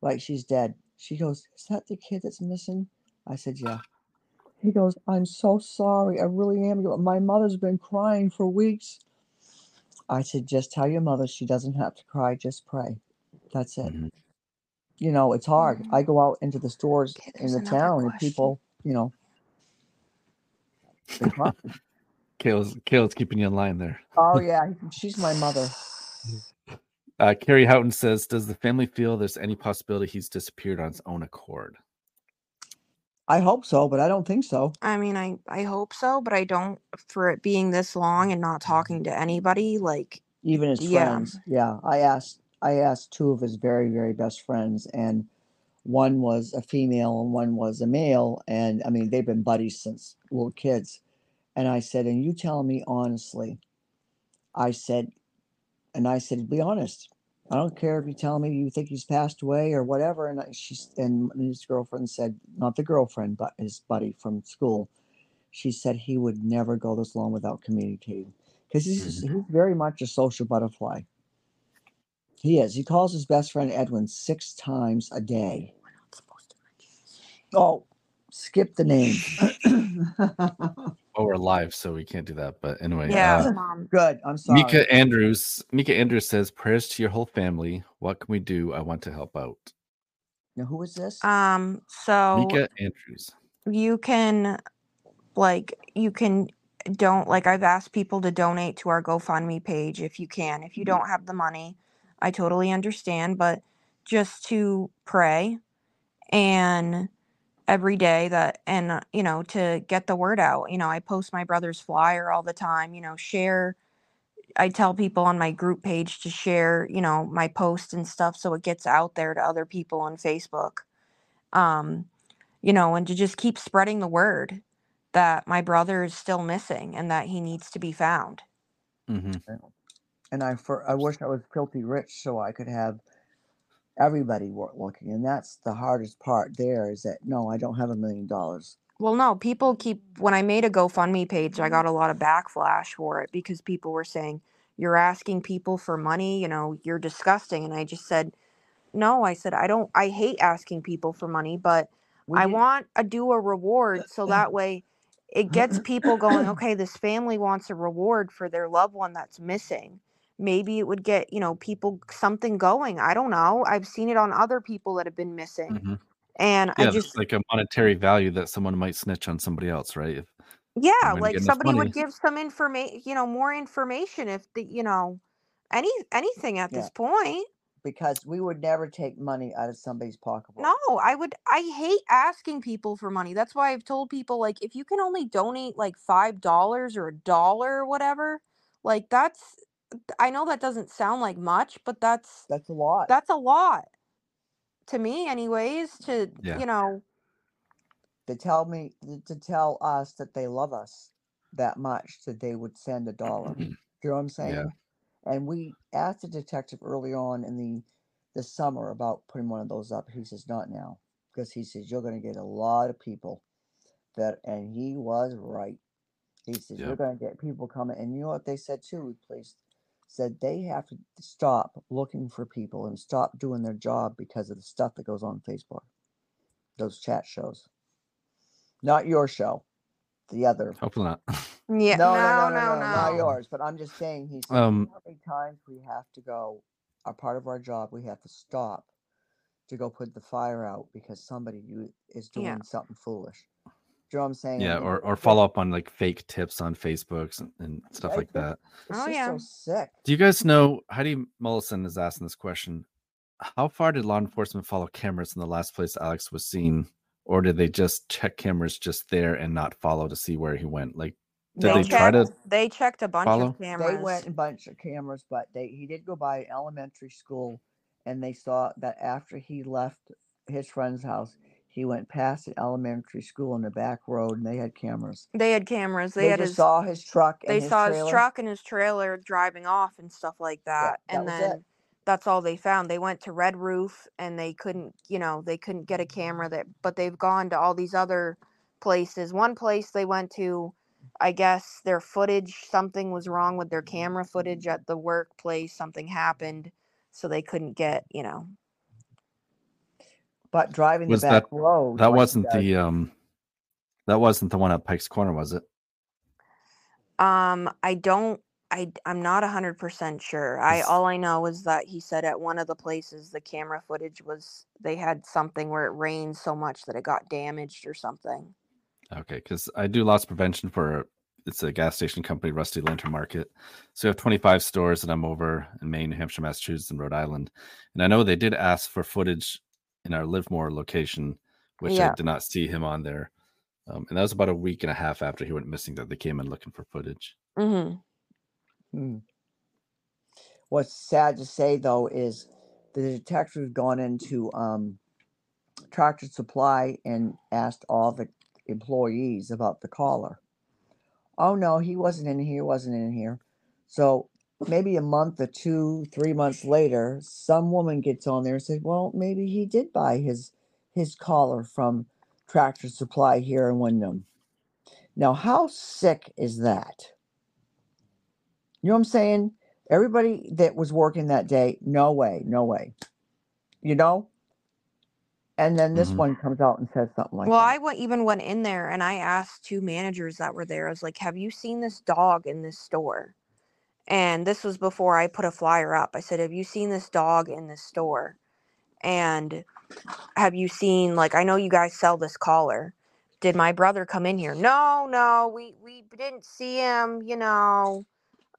like she's dead. She goes, Is that the kid that's missing? I said, Yeah. He goes, I'm so sorry. I really am. My mother's been crying for weeks. I said, Just tell your mother she doesn't have to cry. Just pray. That's it. Mhm. You know, it's hard. I go out into the stores Okay, in the another town and people, you know, they cry. Kayla's, Kayla's keeping you in line there oh, yeah. She's my mother. uh, Carrie Houghton says, "Does the family feel there's any possibility he's disappeared on his own accord?" I hope so, but I don't think so. I mean, I I hope so, but I don't for it being this long and not mm-hmm. talking to anybody. Like, even his Yeah. friends. Yeah, I asked I asked two of his very very best friends, and one was a female and one was a male, and I mean they've been buddies since little kids. And I said, and you tell me honestly. I said, and I said, be honest. I don't care if you tell me you think he's passed away or whatever. And she's and his girlfriend said, not the girlfriend, but his buddy from school. She said he would never go this long without communicating because he's he's very much a social butterfly. He is. He calls his best friend Edwin six times a day. Oh, skip the name. Oh, we're live, so we can't do that. But anyway, yeah, uh, mom. Good. I'm sorry. Mika Andrews. Mika Andrews says, "Prayers to your whole family. What can we do? I want to help out." Now, who is this? Um, so Mika Andrews. you can, like, you can don't like I've asked people to donate to our GoFundMe page if you can. If you don't have the money, I totally understand, but just to pray and every day that and uh, you know to get the word out you know i post my brother's flyer all the time you know share i tell people on my group page to share you know my post and stuff so it gets out there to other people on facebook um you know and to just keep spreading the word that my brother is still missing and that he needs to be found mm-hmm. and I for I wish I was filthy rich so I could have everybody looking. And that's the hardest part. There is that no, I don't have a million dollars. Well, no, people keep when I made a GoFundMe page, I got a lot of backlash for it because people were saying you're asking people for money, you know, you're disgusting and I just said, "No, I said I don't I hate asking people for money, but We I did- want a do a reward so that way it gets people going, okay, this family wants a reward for their loved one that's missing. Maybe it would get, you know, people something going. I don't know. I've seen it on other people that have been missing. hmm And Yeah, I just like a monetary value that someone might snitch on somebody else, right? If, Yeah, like somebody would give some information, you know, more information if the, you know, any anything at Yeah. this point. because we would never take money out of somebody's pocketbook. No, I would I hate asking people for money. That's why I've told people like if you can only donate like $5 or a dollar or whatever, like that's I know that doesn't sound like much, but that's That's a lot. that's a lot to me anyways to, Yeah. you know, to tell me to tell us that they love us that much that they would send a dollar. Mm-hmm. Do you know what I'm saying? And we asked the detective early on in the the summer about putting one of those up. He says not now because he says you're going to get a lot of people that, and he was right. He says Yeah. you're going to get people coming, and you know what they said too. Police said they have to stop looking for people and stop doing their job because of the stuff that goes on Facebook, those chat shows. Not your show. The other. Hopefully not. Yeah. no, No, no, no, no, no, not yours. But I'm just saying, he's Um, how many times we have to go. A part of our job, we have to stop to go put the fire out because somebody is doing Yeah. something foolish. Do you know what I'm saying? Yeah, or or follow up on like fake tips on Facebooks and, and stuff Yeah, like that. It's Oh, just yeah. so sick. Do you guys know Heidi Mullison is asking this question? How far did law enforcement follow cameras in the last place Alex was seen, or did they just check cameras just there and not follow to see where he went? Like, did No, they try to? checked- They checked a bunch follow? of cameras. They went a bunch of cameras, but they he did go by elementary school, and they saw that after he left his friend's house, he went past the elementary school on the back road, and they had cameras. They had cameras. They, They, had just his. saw his truck. And they his saw his trailer. truck and his trailer driving off and stuff like that. that and was it. then that's all they found. They went to Red Roof and they couldn't, you know, they couldn't get a camera that but they've gone to all these other places. One place they went to, I guess their footage, something was wrong with their camera footage at the workplace, something happened, so they couldn't get, you know. But driving Was the back that- road. That wasn't does- the um, that wasn't the one at Pike's Corner, was it? Um, I don't. I I'm not a hundred percent sure. I all I know is that he said at one of the places the camera footage was they had something where it rained so much that it got damaged or something. Okay, because I do loss prevention for it's a gas station company, Rusty Lantern Market. So we have 25 stores that I'm over in Maine, New Hampshire, Massachusetts, and Rhode Island. And I know they did ask for footage in our Livermore location, which Yeah. I did not see him on there. Um, and that was about a week and a half after he went missing that they came in looking for footage. Mm-hmm. Hmm. What's sad to say though is the detective have gone into um, Tractor Supply and asked all the employees about the caller. Oh no, he wasn't in here. Wasn't in here. So maybe a month or two, three months later, some woman gets on there and says, "Well, maybe he did buy his his collar from Tractor Supply here in Windham." Now, how sick is that? You know what I'm saying? Everybody that was working that day, no way, no way. You know? And then this Mhm. one comes out and says something like well, that. I went even went in there and I asked two managers that were there. I was like, "Have you seen this dog in this store?" And this was before I put a flyer up. I said, "Have you seen this dog in this store?" And have you seen like I know you guys sell this collar. Did my brother come in here? No, no, we we didn't see him, you know.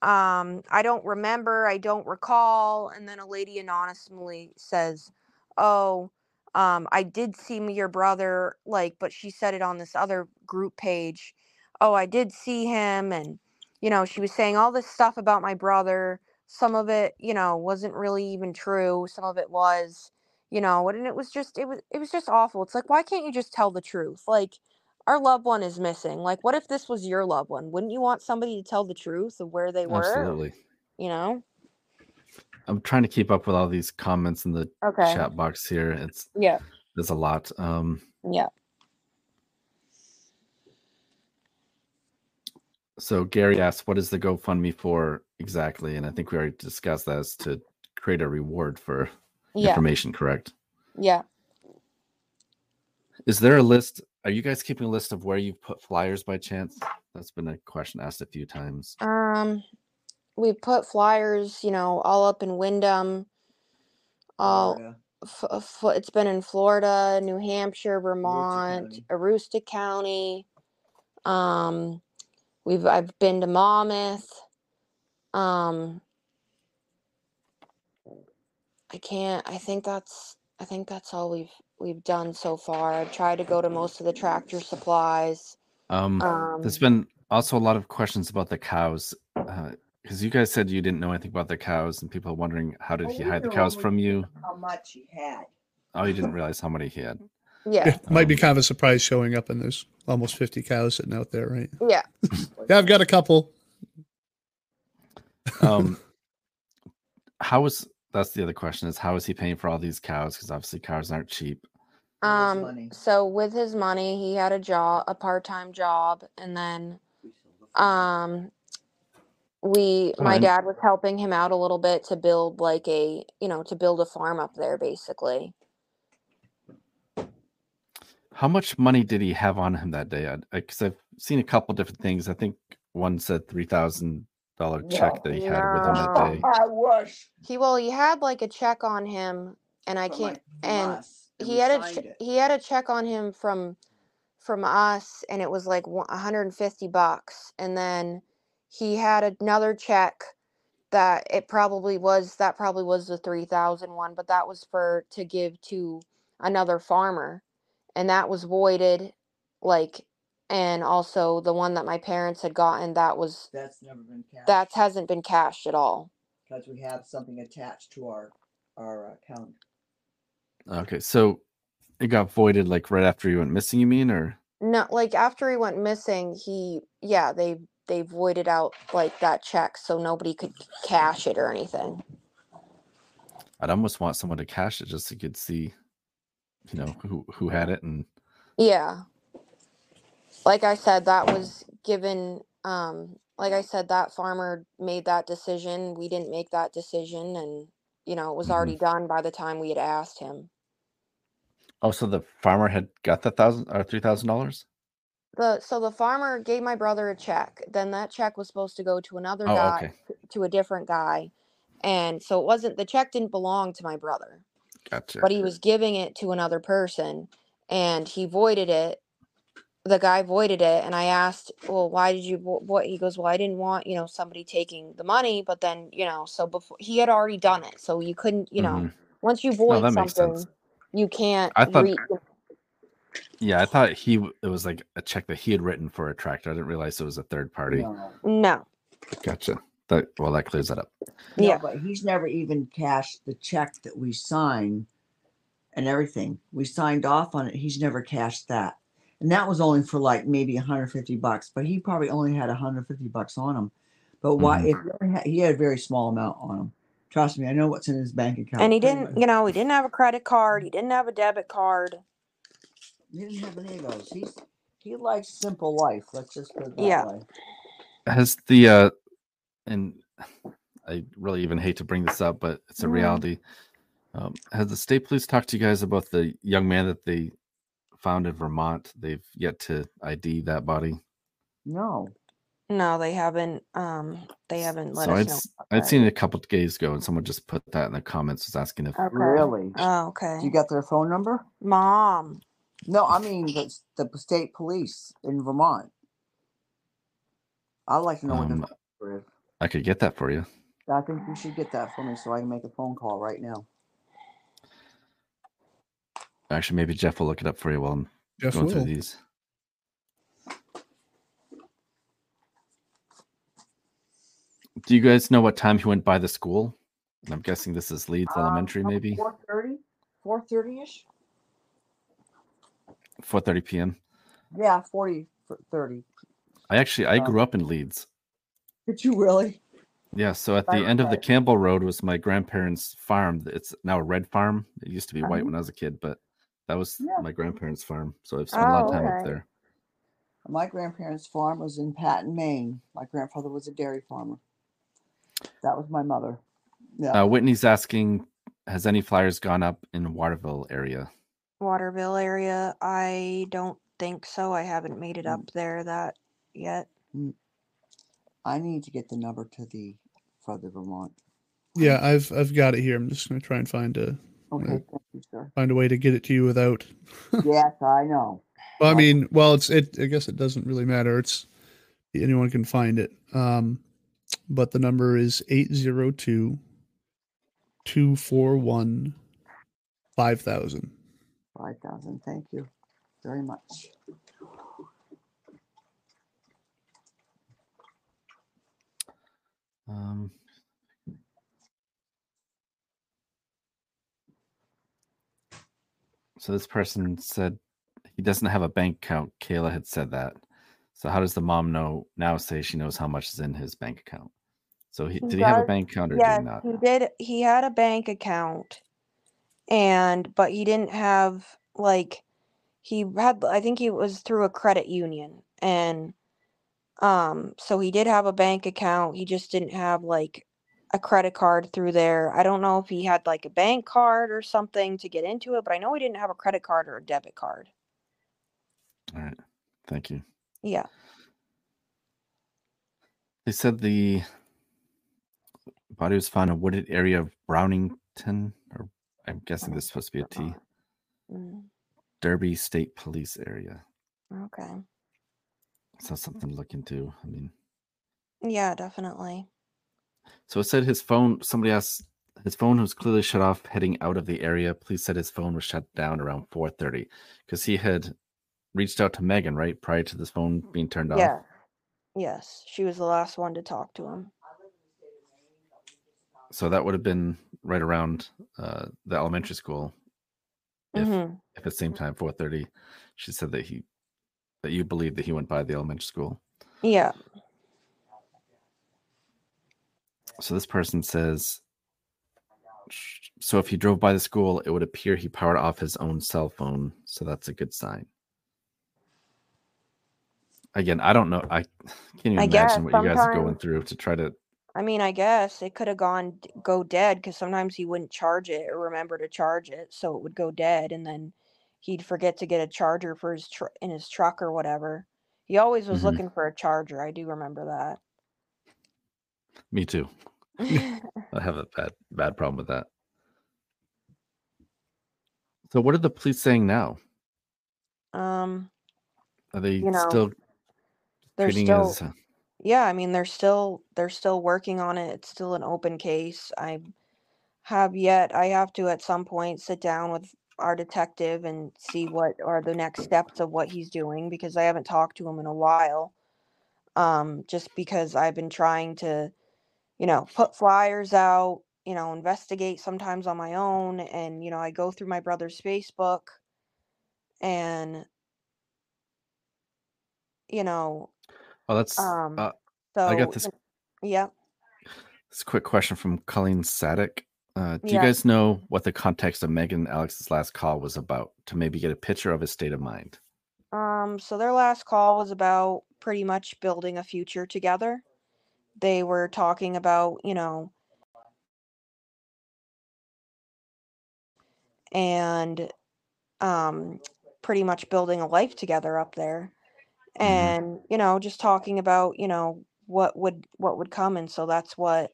Um, I don't remember, I don't recall. And then a lady anonymously says, "Oh, um, I did see me, your brother, like, but she said it on this other group page. Oh, I did see him, and you know, she was saying all this stuff about my brother. Some of it, you know, wasn't really even true. Some of it was, you know, and it was just, it was, it was just awful. It's like, why can't you just tell the truth? Like, our loved one is missing. Like, what if this was your loved one? Wouldn't you want somebody to tell the truth of where they were? Absolutely. You know? I'm trying to keep up with all these comments in the Okay. chat box here. It's Yeah. there's a lot. Um, Yeah. So Gary asks, "What is the GoFundMe for exactly?" And I think we already discussed that as to create a reward for Yeah. information. Correct? Yeah. Is there a list? Are you guys keeping a list of where you've put flyers by chance? That's been a question asked a few times. Um, we put flyers, you know, all up in Windham. All Florida. f- f- it's been in Florida, New Hampshire, Vermont, County. Aroostook County. Um, we've I've been to Monmouth. Um, I can't. I think that's. I think that's all we've we've done so far. I've tried to go to most of the tractor supplies. Um, Um, there's been also a lot of questions about the cows because you guys said you didn't know anything about the cows, and people are wondering how did Well, he hide the cows from you? How much he had. Oh, you didn't realize how many he had. yeah, Yeah, might be Um, kind of a surprise showing up and there's almost 50 cows sitting out there, right? yeah. Yeah, I've got a couple. Um, how is that's the other question is how is he paying for all these cows? Because obviously cows aren't cheap. Um, so with his money, he had a job, a part-time job, and then um we my dad was helping him out a little bit to build like a, you know, to build a farm up there basically. How much money did he have on him that day? Because I've seen a couple different things. I think one said three thousand dollar check that he had with him that day. I wish. He well, he had like a check on him, and I from, can't. like, and us, he we had a che- he had a check on him from from us, and it was like 150 bucks. And then he had another check that it probably was that probably was the 3000 one, but that was for to give to another farmer, and that was voided, like. And also the one that my parents had gotten that was That's never been cashed. that hasn't been cashed at all. because we have something attached to our our uh, account. Okay, so it got voided like right after he went missing. You mean, or No, like after he went missing, he yeah, they they voided out like that check so nobody could cash it or anything. I'd almost want someone to cash it just so you could see, you know, who who had it and Yeah. Like I said, that was given um like I said, that farmer made that decision. We didn't make that decision and you know, it was Mhm. already done by the time we had asked him. oh, so the farmer had got the thousand or three thousand dollars. The so the farmer gave my brother a check. Then that check was supposed to go to another Oh, guy okay, to a different guy. And so it wasn't the check didn't belong to my brother. Gotcha. but he was giving it to another person and he voided it the guy voided it and i asked well why did you vo- what he goes well i didn't want you know somebody taking the money but then you know so before he had already done it so you couldn't you know Mhm. once you void that makes something sense. you can't I thought- re- Yeah, I thought he w- it was like a check that he had written for a tractor. I didn't realize it was a third party. No, no Gotcha. That well, that clears that up. no, Yeah. but he's never even cashed the check that we signed and everything. We signed off on it. He's never cashed that. And that was only for like maybe 150 bucks, but he probably only had 150 bucks on him. But why? Mhm. If he, had, a very small amount on him. Trust me, I know what's in his bank account. and he didn't much. you know he didn't have a credit card he didn't have a debit card He didn't have any of those. He's he likes simple life. Let's just put it that Yeah. way. Has the uh and I really even hate to bring this up, but it's a Mhm. reality. Um, has the state police talked to you guys about the young man that they found in Vermont? They've yet to ID that body. No. no they haven't um they haven't let so us I'd know I'd that. seen it a couple of days ago, and someone just put that in the comments, was asking if okay Really? oh Do okay you got their phone number? mom No, I mean the, the state police in Vermont. I'd like to know what the um, number is. I could get that for you. I think you should get that for me so I can make a phone call right now. Actually, maybe Jeff will look it up for you while I'm Jeff going through these. Do you guys know what time he went by the school? I'm guessing this is Leeds Elementary, maybe Four thirty? Four thirty ish? 4:30 p.m. Yeah, 40, 30. I actually I Uh, grew up in Leeds. Did you really? Yeah, so at the Right, end of the right. Campbell Road was my grandparents' farm. It's now a red farm. It used to be white Uh-huh. when I was a kid, but that was Yeah. my grandparents' farm. So I've spent a lot of Oh, time up okay. there. My grandparents' farm was in Patten, Maine. My grandfather was a dairy farmer. That was my mother. Yeah. Uh, Whitney's asking, has any flyers gone up in Waterville area? Waterville area. I don't think so. I haven't made it Mm. up there that yet. I need to get the number to the for the Vermont. Yeah, I've I've got it here. I'm just gonna try and find a Okay, thank you, sir. find a way to get it to you without. yes, I know. Well, I mean, well, it's it. I guess it doesn't really matter. It's anyone can find it. Um, but the number is 802 241 5000. Five thousand. Thank you very much. Um, so this person said he doesn't have a bank account. Kayla had said that. So how does the mom know now? Say she knows how much is in his bank account. So he, He did he have a bank account or did Yes, he not? he did. He had a bank account, and but he didn't have like he had. I think he was through a credit union, and um, so he did have a bank account. He just didn't have like a credit card through there. I don't know if he had like a bank card or something to get into it, but I know he didn't have a credit card or a debit card. All right. Thank you. Yeah. They said the body was found in a wooded area of Brownington, or I'm guessing this is supposed to be a T. Mm, Derby State Police area. okay. So something to look into. I mean, Yeah, definitely. so it said his phone. Somebody asked his phone was clearly shut off heading out of the area. Police said his phone was shut down around 4:30 because he had reached out to Megan right prior to this phone being turned off. Yeah. Yes, she was the last one to talk to him. So that would have been right around uh, the elementary school. If hmm if at the same time 4:30, she said that he that you believe that he went by the elementary school. Yeah. So this person says, so if he drove by the school, it would appear he powered off his own cell phone. So that's a good sign. Again, I don't know. I can't even I imagine what you guys are going through to try to. I mean, I guess it could have gone go dead because sometimes he wouldn't charge it or remember to charge it, so it would go dead, and then he'd forget to get a charger for his tr- in his truck or whatever. He always was Mhm. looking for a charger. I do remember that. Me too. I have a bad bad problem with that. So what are the police saying now? um, Are they You know, still they're treating still as uh, yeah. I mean, they're still they're still working on it. It's still an open case. I have yet. I have to at some point sit down with our detective and see what are the next steps of what he's doing because I haven't talked to him in a while. Um, just because I've been trying to, you know, put flyers out, you know, investigate sometimes on my own, and you know, I go through my brother's Facebook, and you know, Oh, that's um, uh, so I got this yeah, This quick question from Colleen Sadek. Uh, do you guys know what the context of Megan and Alex's last call was about to maybe get a picture of his state of mind? Um, so their last call was about pretty much building a future together. They were talking about, you know, and um pretty much building a life together up there. Mhm. And, you know, just talking about, you know, what would what would come and so that's what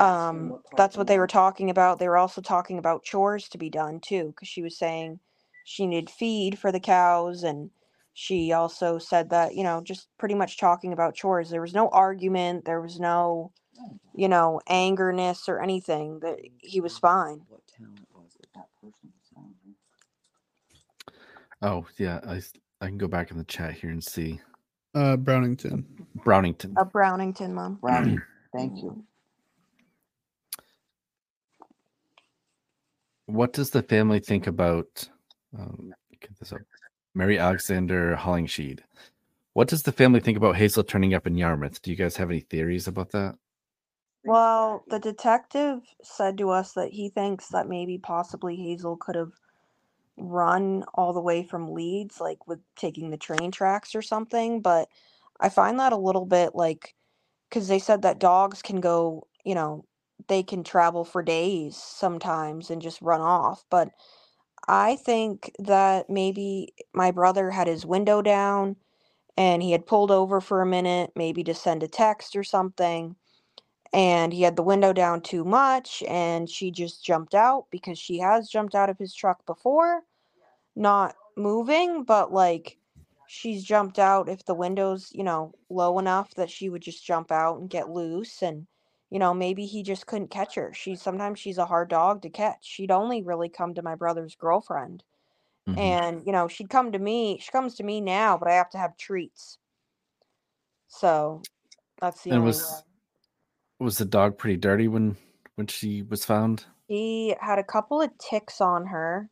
um that's what they were talking about. They were also talking about chores to be done too because she was saying she needed feed for the cows and she also said that, you know, just pretty much talking about chores. There was no argument, there was no, you know, angerness or anything. That he was fine. What town it was that that person was on. Oh, yeah. I I can go back in the chat here and see. Uh, Brownington. Brownington. A Brownington mom. Brownie, thank you. What does the family think about um, get this up? Mary Alexander Hollingsheed. What does the family think about Hazel turning up in Yarmouth? Do you guys have any theories about that? Well, the detective said to us that he thinks that maybe possibly Hazel could have run all the way from Leeds, like with taking the train tracks or something. But I find that a little bit like, because they said that dogs can go, you know, they can travel for days sometimes and just run off. But I think that maybe my brother had his window down and he had pulled over for a minute, maybe to send a text or something and he had the window down too much and she just jumped out because she has jumped out of his truck before not moving but like she's jumped out if the window's you know low enough that she would just jump out and get loose and you know maybe he just couldn't catch her she sometimes she's a hard dog to catch she'd only really come to my brother's girlfriend Mhm. and you know she'd come to me she comes to me now but i have to have treats so that's the And only was way was the dog pretty dirty when when she was found? She had a couple of ticks on her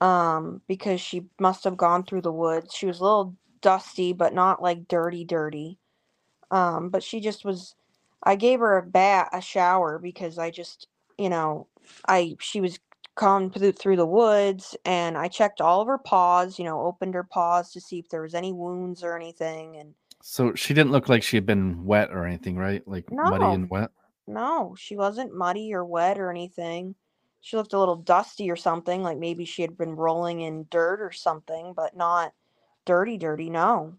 um because she must have gone through the woods. She was a little dusty but not like dirty dirty. Um but she just was I gave her a bath a shower because I just, you know, I she was gone through, through the woods and I checked all of her paws, you know, opened her paws to see if there was any wounds or anything and So she didn't look like she had been wet or anything, right? Like muddy No. and wet. No, she wasn't muddy or wet or anything. She looked a little dusty or something, like maybe she had been rolling in dirt or something, but not dirty, dirty. No.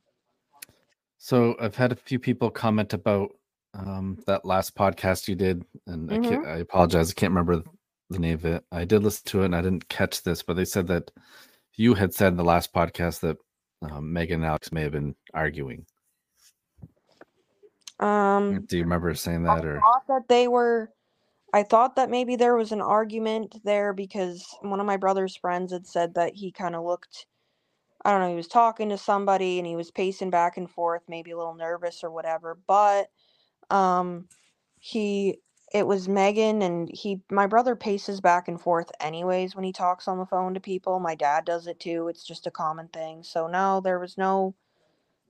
So I've had a few people comment about um, that last podcast you did, and I, can't, I apologize, I can't remember the name of it. I did listen to it, and I didn't catch this, but they said that you had said in the last podcast that um, Megan and Alex may have been arguing. Um, Do you remember saying that, or I thought that they were I thought that maybe there was an argument there because one of my brother's friends had said that he kind of looked I don't know, he was talking to somebody and he was pacing back and forth, maybe a little nervous or whatever, but um he it was Megan and he my brother paces back and forth anyways when he talks on the phone to people. My dad does it too. It's just a common thing. So no, there was no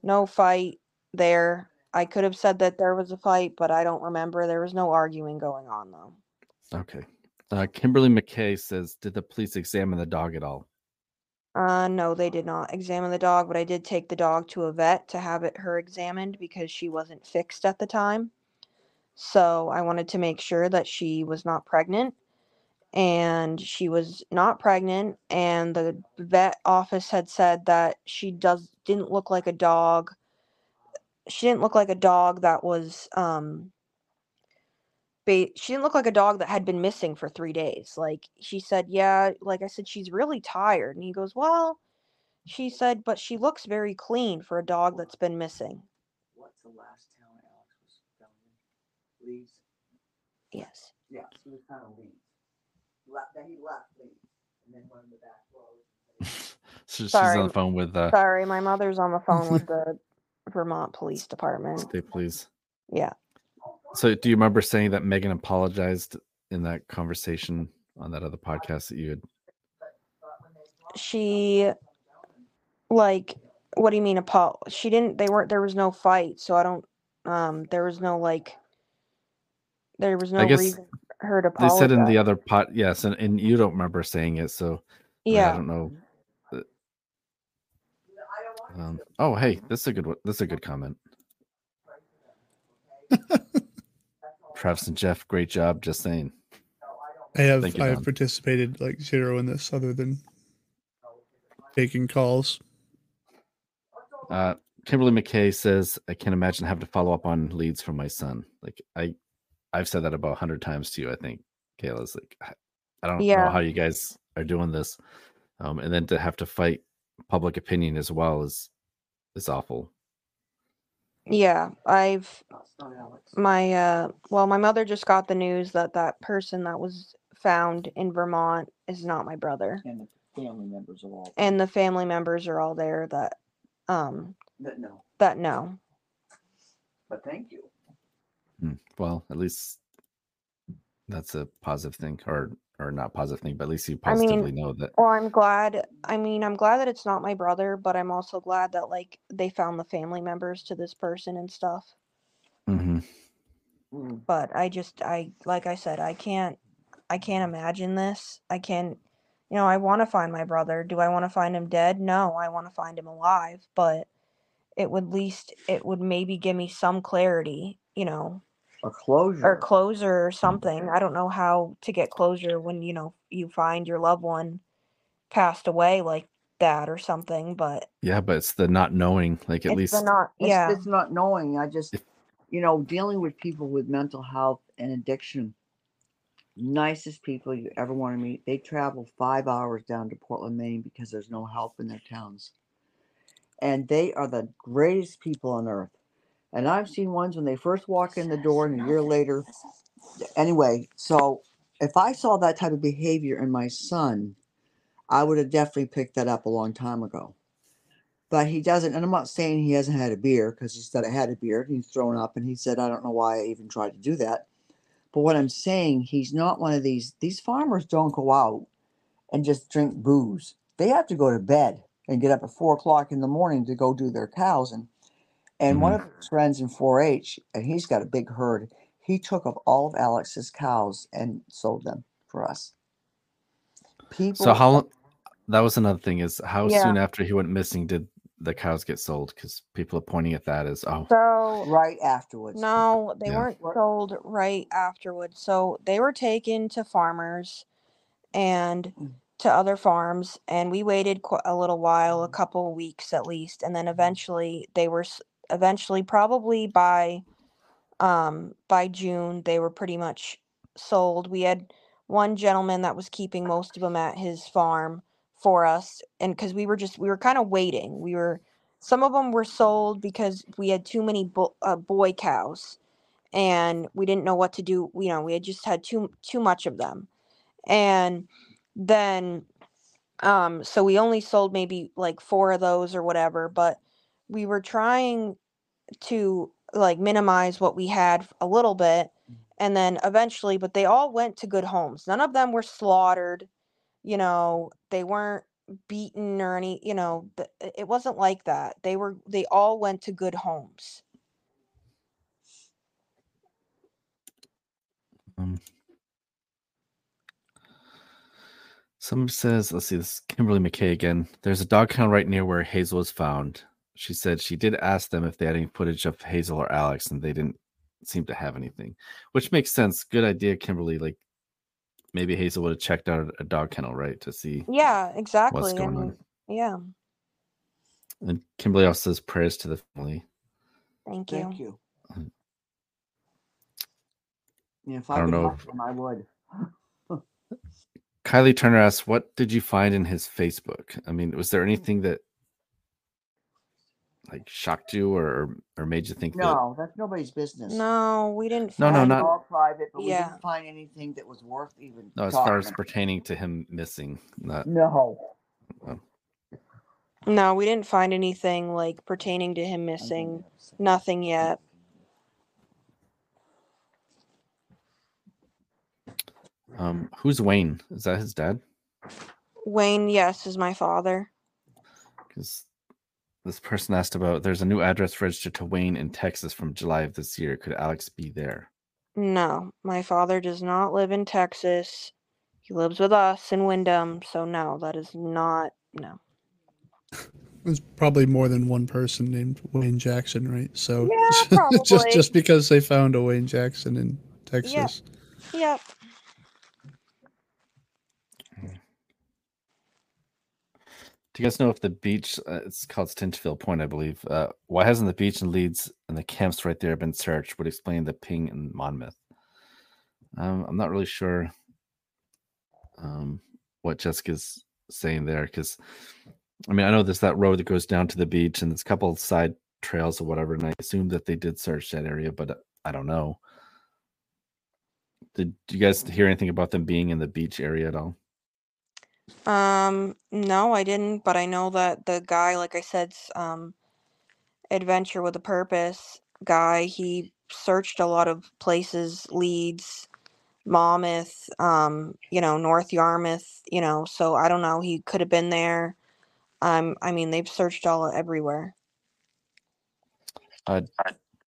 no fight there. I could have said that there was a fight, but I don't remember. There was no arguing going on though. okay? Uh, Kimberly McKay says, "Did the police examine the dog at all?" Uh no, they did not examine the dog, but I did take the dog to a vet to have it her examined because she wasn't fixed at the time. So I wanted to make sure that she was not pregnant and she was not pregnant and the vet office had said that she does didn't look like a dog she didn't look like a dog that was um ba- she didn't look like a dog that had been missing for 3 days like she said yeah like I said she's really tired and he goes well she said but she looks very clean for a dog that's been missing What's the last town Alex was found in? Leeds? yes Yeah, he was kind of Leeds. Left, then he left Leeds and then went in the back roads. So she's Sorry. on the phone with uh, sorry my mother's on the phone with the Vermont Police Department state police. yeah So, do you remember saying that Megan apologized in that conversation on that other podcast that you had? she like what do you mean apo she didn't they weren't there was no fight so i don't um there was no like there was no I guess reason for her to They said in the other pot, yes, and, and you don't remember saying it, so I mean, I yeah I don't know. Um, oh, hey, this is a good one. This is a good comment. Travis and Jeff, great job. Just saying. I have you, I have participated like zero in this other than taking calls. Uh, Kimberly McKay says, "I can't imagine having to follow up on leads from my son. Like I, I've said that about a hundred times to you. I think Kayla's like, I- I don't know how you guys are doing this, um, and then to have to fight public opinion as well is is awful. Yeah i've That's not Alex. my uh well my mother just got the news that that person that was found in vermont is not my brother And the family members of all. and the family members are all there that um That no, that know but thank you. Hmm. Well, at least that's a positive thing, or or not positive thing, but at least you I mean, positively know that. Well, I'm glad. I mean, I'm glad that it's not my brother, but I'm also glad that like they found the family members to this person and stuff. hmm Mm, But I just I like I said, I can't I can't imagine this. I can't you know, I want to find my brother. Do I want to find him dead? No, I want to find him alive, but it would least it would maybe give me some clarity, you know, A closure. or closure or something. I don't know how to get closure when, you know, you find your loved one passed away like that or something, but Yeah, but it's the not knowing. Like at it's least the not It's, yeah. it's not knowing. I just, If- you know, dealing with people with mental health and addiction, nicest people you ever want to meet. They travel five hours down to Portland, Maine because there's no help in their towns. And they are the greatest people on earth. And I've seen ones when they first walk in the door and a year later. Anyway, so if I saw that type of behavior in my son, I would have definitely picked that up a long time ago but he doesn't. And I'm not saying he hasn't had a beer because he said I had a beer. He's thrown up, and he said I don't know why I even tried to do that. But what I'm saying, he's not one of these. These farmers don't go out and just drink booze. They have to go to bed and get up at four o'clock in the morning to go do their cows. And and one mm-hmm. of his friends in 4-H, and he's got a big herd. He took of all of Alex's cows and sold them for us. People. so. How long? That was another thing. Is how Yeah. soon after he went missing did the cows get sold? Because people are pointing at that as oh, So right afterwards. no, they Yeah. weren't sold right afterwards. So they were taken to farmers and Mm. to other farms and we waited qu- a little while, a mm. couple weeks at least, and then mm. eventually they were s- eventually probably by um by June they were pretty much sold. We had one gentleman that was keeping most of them at his farm for us and cuz we were just we were kind of waiting. We were some of them were sold because we had too many bo- uh, boy cows and we didn't know what to do, you know, we had just had too too much of them. And then um so we only sold maybe like four of those or whatever, but we were trying to like minimize what we had a little bit and then eventually but they all went to good homes. None of them were slaughtered you know they weren't beaten or any you know th- it wasn't like that. They were they all went to good homes. Um, Someone says, let's see, this is Kimberly McKay again. There's a dog kennel right near where Hazel was found. She said she did ask them if they had any footage of Hazel or Alex, and they didn't seem to have anything, which makes sense. Good idea, Kimberly. Like maybe Hazel would have checked out a dog kennel, right, to see yeah exactly what's going mean, on. yeah And Kimberly also says prayers to the family. thank you Thank you. Mm. Yeah, if I I, don't could know if- them, I would. Kylie Turner asks, "What did you find in his Facebook? I mean, was there anything that like shocked you or or made you think that?" No, that's nobody's business. no we didn't No, no, find- It's not- all private, but we Yeah. didn't find anything that was worth even. No, as far as talking pertaining to him missing, not about. no. no we didn't find anything like pertaining to him missing nothing yet um who's Wayne? Is that his dad? wayne yes is my father Because this person asked about there's a new address registered to Wayne in Texas from July of this year. Could Alex be there? No, my father does not live in Texas. He lives with us in Windham, so no, that is not no. There's probably more than one person named Wayne Jackson, right? So Yeah, just probably. just because they found a Wayne Jackson in Texas. Yep. Do you guys know if the beach? Uh, it's called Stinchville Point, I believe. Uh, why hasn't the beach and Leeds and the camps right there been searched? Would explain the ping in Monmouth. Um, I'm not really sure um, what Jessica's saying there because, I mean, I know there's that road that goes down to the beach and there's a couple side trails or whatever, and I assume that they did search that area, but uh, I don't know. Did you guys hear anything about them being in the beach area at all? Um, no, I didn't, but I know that the guy, like I said, s- um, Adventure with a Purpose guy, he searched a lot of places, Leeds, Monmouth, um, you know, North Yarmouth, you know, so I don't know, he could have been there. Um, I mean, they've searched all everywhere. Uh,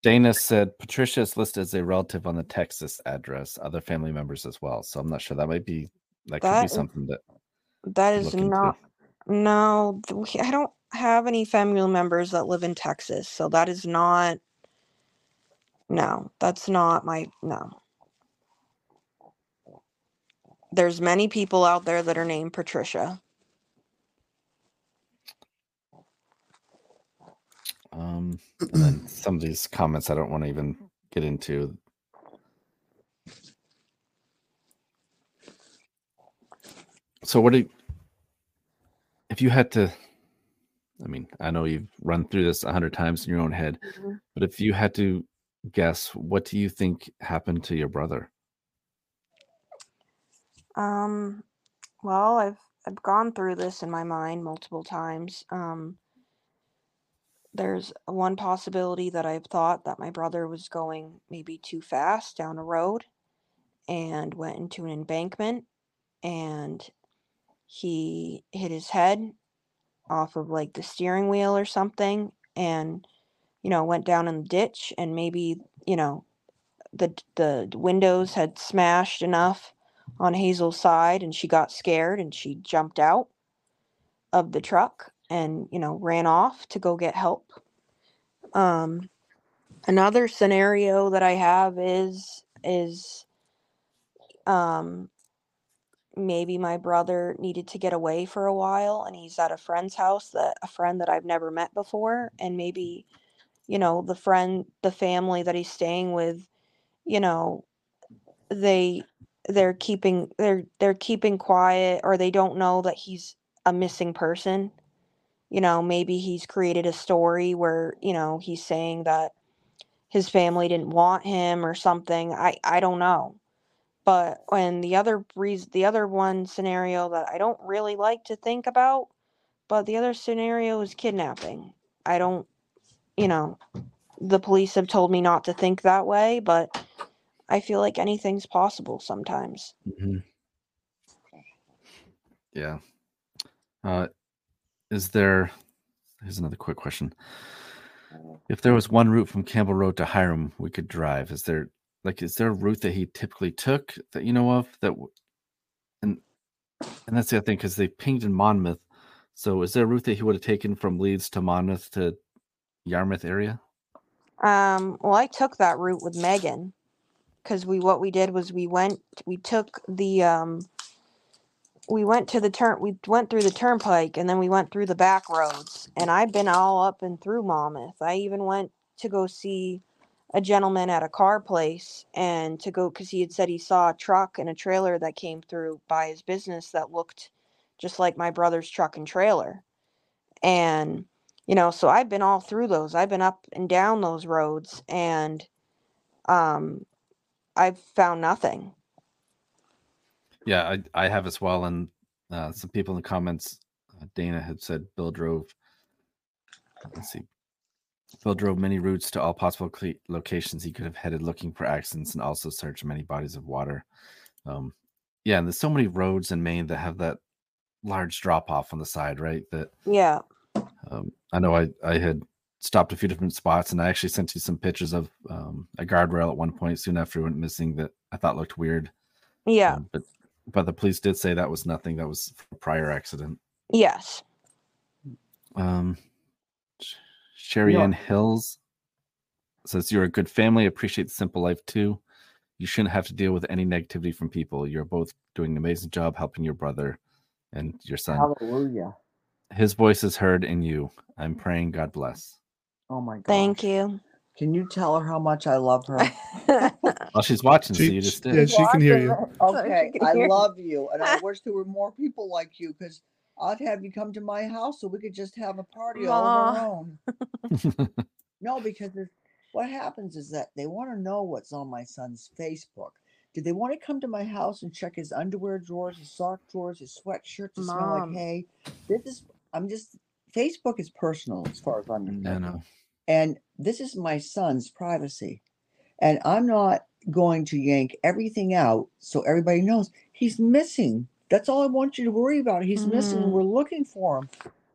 Dana said Patricia is listed as a relative on the Texas address, other family members as well. So I'm not sure that might be that could be something that That to is not no, th- we- I don't have any family members that live in Texas, so that is not no, that's not my no. There's many people out there that are named Patricia. um and then some of these comments I don't want to even get into. So what do you, if you had to I mean, I know you've run through this a hundred times in your own head, but if you had to guess, what do you think happened to your brother? Um, well, I've I've gone through this in my mind multiple times. Um, there's one possibility that I've thought that my brother was going maybe too fast down a road and went into an embankment and he hit his head off of like the steering wheel or something and you know went down in the ditch and maybe you know the the windows had smashed enough on Hazel's side and she got scared and she jumped out of the truck and you know ran off to go get help. Um another scenario that I have is is um maybe my brother needed to get away for a while and he's at a friend's house that a friend that I've never met before and maybe you know the friend the family that he's staying with you know they they're keeping they're they're keeping quiet or they don't know that he's a missing person. You know maybe he's created a story where you know he's saying that his family didn't want him or something i i don't know but when the other reason the other one scenario that i don't really like to think about but the other scenario is kidnapping i don't you know the police have told me not to think that way but i feel like anything's possible sometimes Mhm. Yeah. Uh, is there? Here's another quick question. If there was one route from Campbell Road to Hiram, we could drive. Is there like is there a route that he typically took that you know of that? And and that's the other thing because they pinged in Monmouth. So is there a route that he would have taken from Leeds to Monmouth to Yarmouth area? Um, well, I took that route with Megan because we what we did was we went we took the um we went to the turn we went through the turnpike and then we went through the back roads and I've been all up and through Monmouth. I even went to go see a gentleman at a car place and to go because he had said he saw a truck and a trailer that came through by his business that looked just like my brother's truck and trailer. And you know, so I've been all through those. I've been up and down those roads and um I've found nothing. Yeah, I, I have as well. And uh, some people in the comments, uh, Dana had said Bill drove. Let's see. Bill drove many routes to all possible cle- locations he could have headed looking for accidents and also searched many bodies of water. Um, yeah, and there's so many roads in Maine that have that large drop off on the side, right? That Yeah. um, I know I, I had stopped a few different spots and I actually sent you some pictures of um, a guardrail at one point soon after it went missing that I thought looked weird. Yeah. Um, but but the police did say that was nothing. That was a prior accident. Yes. Um, Sherry Ann Hills says you're a good family. Appreciate the simple life too. You shouldn't have to deal with any negativity from people. You're both doing an amazing job helping your brother and your son. Hallelujah. His voice is heard in you. I'm praying God bless. Oh my god. Thank you. Can you tell her how much I love her? Well, she's watching, so She- you just yeah, did. she can hear you. Okay, she can I hear love you, and I wish there were more people like you because I'd have you come to my house so we could just have a party all of our own. No, because what happens is that they want to know what's on my son's Facebook. Do they want to come to my house and check his underwear drawers, his sock drawers, his sweatshirt to smell like Mom. hay? This is I'm just Facebook is personal as far as I'm no, concerned. no. And this is my son's privacy. And I'm not going to yank everything out so everybody knows he's missing. That's all I want you to worry about. He's missing and Mhm. we're looking for him.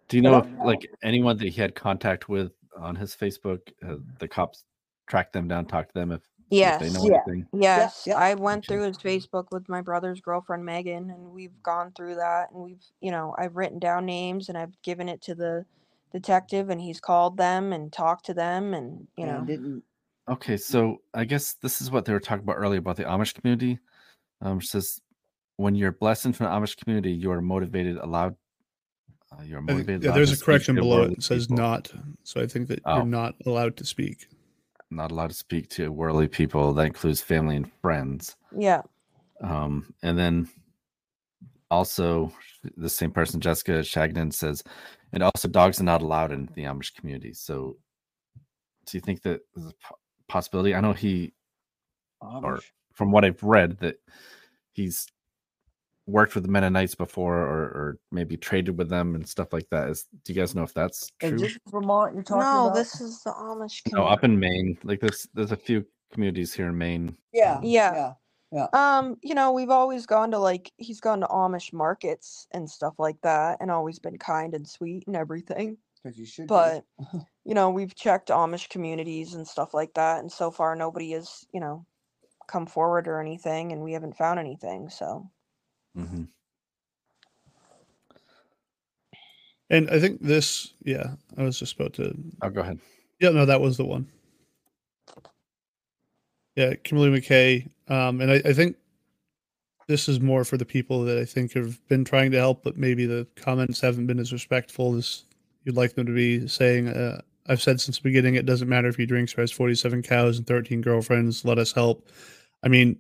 Do you know if know. like anyone that he had contact with on his Facebook, uh, the cops tracked them down, talked to them if, if yes. they know Yeah. anything? Yes. yeah. I went through his Facebook with my brother's girlfriend Megan and we've gone through that and we've you know, I've written down names and I've given it to the detective and he's called them and talked to them and you and know didn't Okay, so I guess this is what they were talking about earlier about the Amish community. Um, it says when you're blessed into an Amish community, you are motivated, allowed. Uh, you're I think- motivated. yeah, there's a correction below it. worldly It says people, not. So I think that Oh. you're not allowed to speak. not allowed to speak to worldly people. That includes family and friends. yeah. Um, and then also the same person, Jessica Shagnon, says, and also dogs are not allowed in the Amish community. So, do you think that there's a possibility? I know he, or from what I've read, that he's worked with the Mennonites before, or, or maybe traded with them and stuff like that. Is do you guys know if that's Is true? this Vermont you're talking No, about? this is the Amish No, up in Maine, like there's there's a few communities here in Maine. yeah, Yeah. yeah. Um, you know, we've always gone to like he's gone to Amish markets and stuff like that and always been kind and sweet and everything. Because you should. But you know, we've checked Amish communities and stuff like that and so far nobody has, you know, come forward or anything and we haven't found anything, so hmm And I think this, yeah, I was just about to. Oh, go ahead. Yeah, no, that was the one. Yeah, Kimberly McKay. Um, and I, I think this is more for the people that I think have been trying to help, but maybe the comments haven't been as respectful as you'd like them to be. Saying, uh, "I've said since the beginning, it doesn't matter if he drinks or has forty-seven cows and thirteen girlfriends. Let us help." I mean,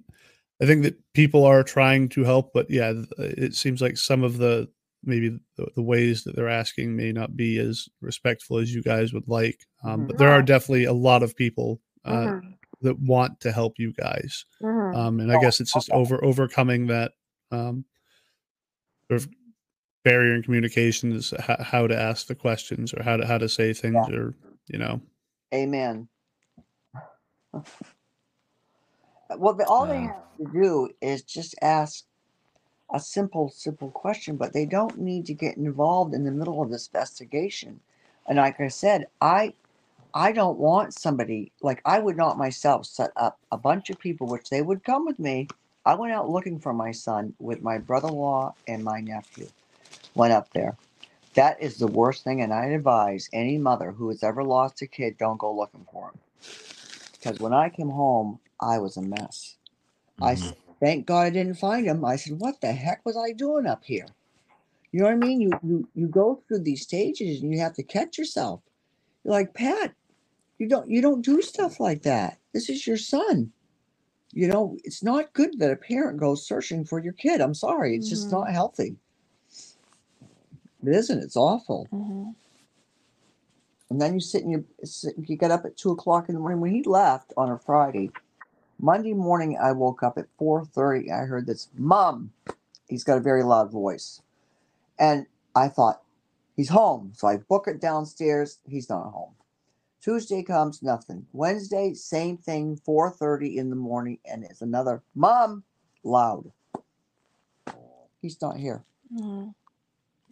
I think that people are trying to help, but yeah, it seems like some of the maybe the, the ways that they're asking may not be as respectful as you guys would like. Um, but there are definitely a lot of people uh, Mhm. that want to help you guys Mhm. um, and I guess it's just over overcoming that um, sort of barrier in communication is how, how to ask the questions or how to how to say things or you know Amen. Well, the, all they have to do is just ask a simple, simple question, but they don't need to get involved in the middle of this investigation. And like I said, I I don't want somebody like I would not myself set up a bunch of people, which they would come with me. I went out looking for my son with my brother-in-law and my nephew. Went up there. That is the worst thing, and I advise any mother who has ever lost a kid, don't go looking for him. Because when I came home, I was a mess. I mhm. said, thank God I didn't find him. I said, what the heck was I doing up here? You know what I mean? You you you go through these stages and you have to catch yourself. You're like, Pat, you don't you don't do stuff like that. This is your son. You know, it's not good that a parent goes searching for your kid. I'm sorry. It's just Mhm. not healthy. It isn't. It's awful. Mhm. And then you sit and you you get up at two o'clock in the morning. When he left on a Friday, Monday morning I woke up at four thirty. I heard this, "Mom." He's got a very loud voice, and I thought he's home. So I book it downstairs. He's not home. Tuesday comes, nothing. Wednesday, same thing, four thirty in the morning, and it's another, "Mom," loud. He's not here. Mhm.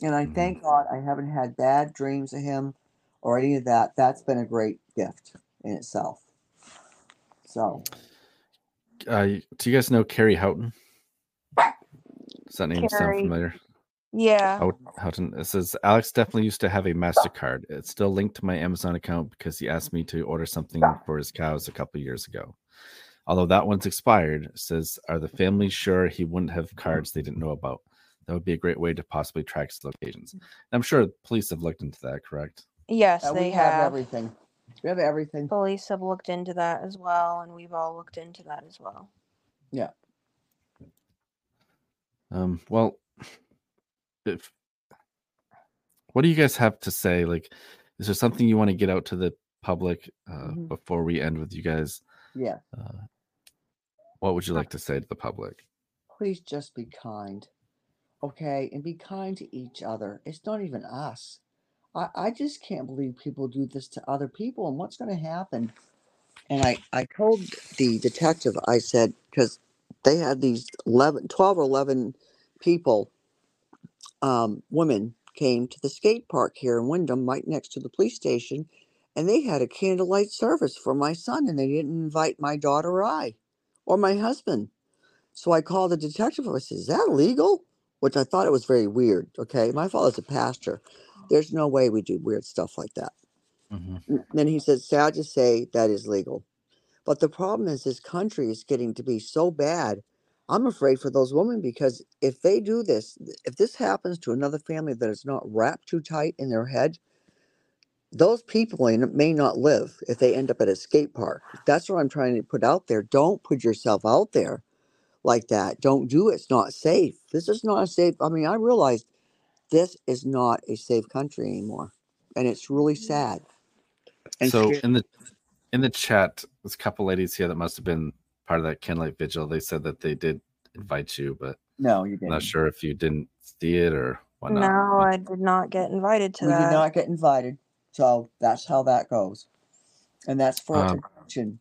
And I thank God I haven't had bad dreams of him or any of that. That's been a great gift in itself. So, Uh, do you guys know Carrie Houghton? Does that name sound familiar? Yeah. Houghton. It says Alex definitely used to have a Mastercard. It's still linked to my Amazon account because he asked me to order something for his cows a couple years ago. Although that one's expired, says are the family sure he wouldn't have cards they didn't know about? That would be a great way to possibly track his locations. And I'm sure police have looked into that, correct? Yes, uh, they we have have. everything. We have everything. Police have looked into that as well, and we've all looked into that as well. Yeah. Um, well, if what do you guys have to say? Like, is there something you want to get out to the public uh, Mhm. before we end with you guys? Yeah. Uh, what would you like to say to the public? Please just be kind. Okay. And be kind to each other. It's not even us. I, I just can't believe people do this to other people and what's going to happen. And I, I told the detective, I said, because they had these 11, 12 or 11 people, um, women came to the skate park here in Windham, right next to the police station, and they had a candlelight service for my son, and they didn't invite my daughter or I, or my husband. So I called the detective. And I said, "Is that legal?" Which I thought it was very weird. Okay, my father's a pastor. There's no way we do weird stuff like that. Mhm. Then he said, sad to say, that is legal. But the problem is, this country is getting to be so bad. I'm afraid for those women because if they do this, if this happens to another family that is not wrapped too tight in their head, those people may not live if they end up at a skate park. That's what I'm trying to put out there. Don't put yourself out there like that. Don't do it. It's not safe. This is not safe. I mean, I realize this is not a safe country anymore, and it's really sad. And so scary. in the in the chat, there's a couple ladies here that must have been part of that candlelight vigil. They said that they did invite you, but no, you I'm didn't. not sure if you didn't see it or whatnot. No, I did not get invited to we that. did not get invited, so that's how that goes, and that's for Um, attention.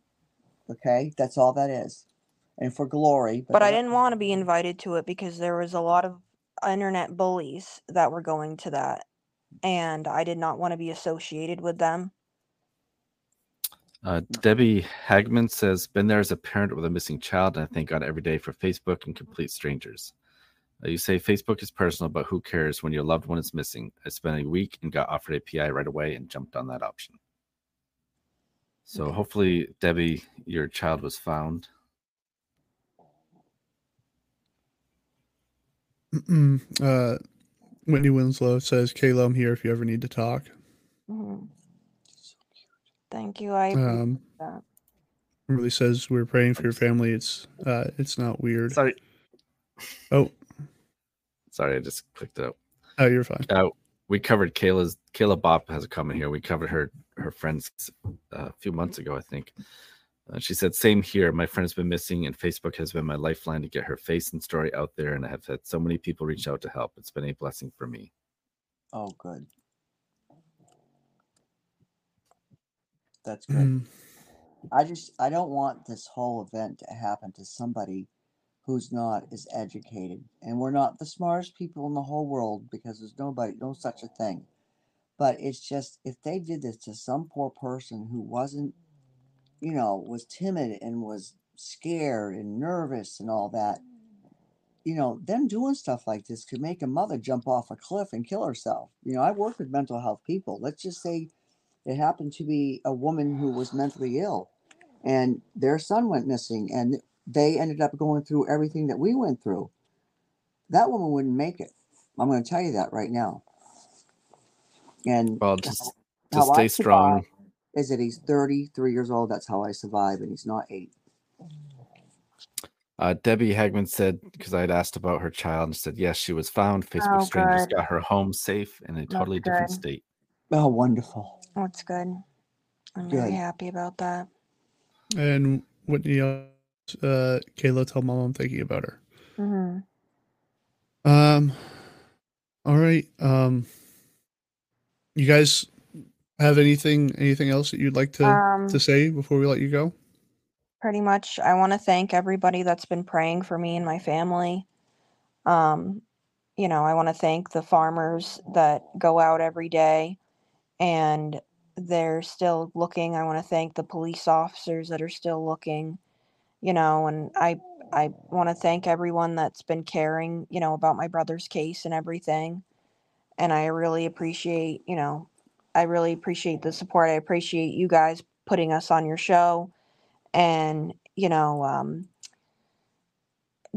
Okay, that's all that is, and for glory. but I didn't want to be invited to it because there was a lot of internet bullies that were going to that, and I did not want to be associated with them. Uh, Debbie Hagman says, "Been there as a parent with a missing child, and I thank God every day for Facebook and complete strangers." Uh, you say Facebook is personal, but who cares when your loved one is missing? I spent a week and got offered a PI right away and jumped on that option. So Okay. hopefully, Debbie, your child was found. Uh, Whitney Winslow says, "Kayla, I'm here if you ever need to talk." Mhm. Thank you. I Um, that. really says, "We're praying for your family. It's uh, it's not weird." Sorry. Oh, Sorry, I just clicked it out. oh, you're fine. Uh, we covered Kayla's Kayla Bop has a comment here. We covered her her friends uh, a few months ago, I think. Uh, she said, "Same here. My friend's been missing, and Facebook has been my lifeline to get her face and story out there. And I have had so many people reach out to help. It's been a blessing for me." Oh, good. That's good. Mm, I just I don't want this whole event to happen to somebody who's not as educated. And we're not the smartest people in the whole world because there's nobody no such a thing. But it's just if they did this to some poor person who wasn't, you know, was timid and was scared and nervous and all that, mm. you know, them doing stuff like this could make a mother jump off a cliff and kill herself. You know, I work with mental health people. Let's just say it happened to be a woman who was mentally ill and their son went missing and they ended up going through everything that we went through that woman wouldn't make it i'm going to tell you that right now and Well, just just I stay strong. Survived is that he's 33 years old that's how i survive and he's not eight Uh, Debbie Hagman said because I had asked about her child and said yes, she was found. Facebook Oh, strangers good. got her home safe in a totally different good. state. oh wonderful That's good. I'm Good. very happy about that. And Whitney, uh, Kayla, tell mom I'm thinking about her. hmm Um, all right. Um, you guys have anything anything else that you'd like to Um, to say before we let you go? pretty much. I want to thank everybody that's been praying for me and my family. Um you know i want to thank the farmers that go out every day and they're still looking. I want to thank the police officers that are still looking you know and i i want to thank everyone that's been caring you know about my brother's case and everything. And i really appreciate you know i really appreciate the support i appreciate you guys putting us on your show and you know um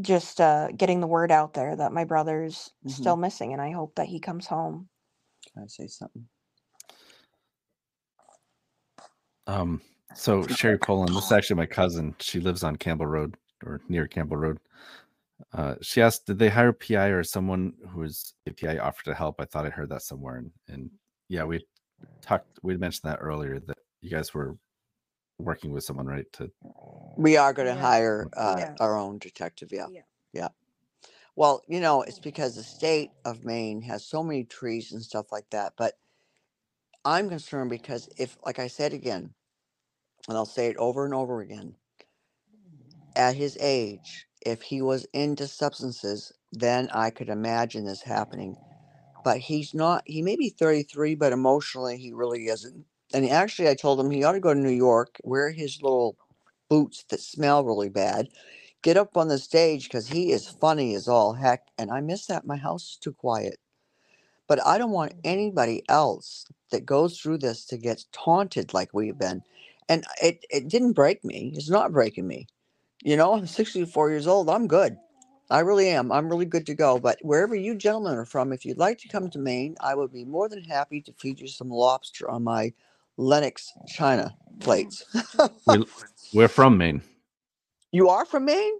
just uh getting the word out there that my brother's Mhm. still missing and i hope that he comes home can i say something Um, so Sherry Poland, this is actually my cousin. She lives on Campbell Road or near Campbell Road. Uh, she asked, did they hire a PI or someone who is was API offered to help? I thought I heard that somewhere. And, and yeah, we talked, we mentioned that earlier that you guys were working with someone, right? To we are going to Yeah. hire uh, Yeah. our own detective yeah Yeah. yeah well you know it's because the state of maine has so many trees and stuff like that but i'm concerned because if like i said again and i'll say it over and over again at his age if he was into substances then i could imagine this happening but he's not he may be 33 but emotionally he really isn't and actually i told him he ought to go to new york wear his little boots that smell really bad get up on the stage because he is funny as all heck and i miss that my house is too quiet. But i don't want mm. anybody else that goes through this to get taunted like we've been and it, it didn't break me it's not breaking me you know i'm 64 years old i'm good i really am i'm really good to go but wherever you gentlemen are from if you'd like to come to maine i would be more than happy to feed you some lobster on my Lenox china plates we, we're from Maine. you are from maine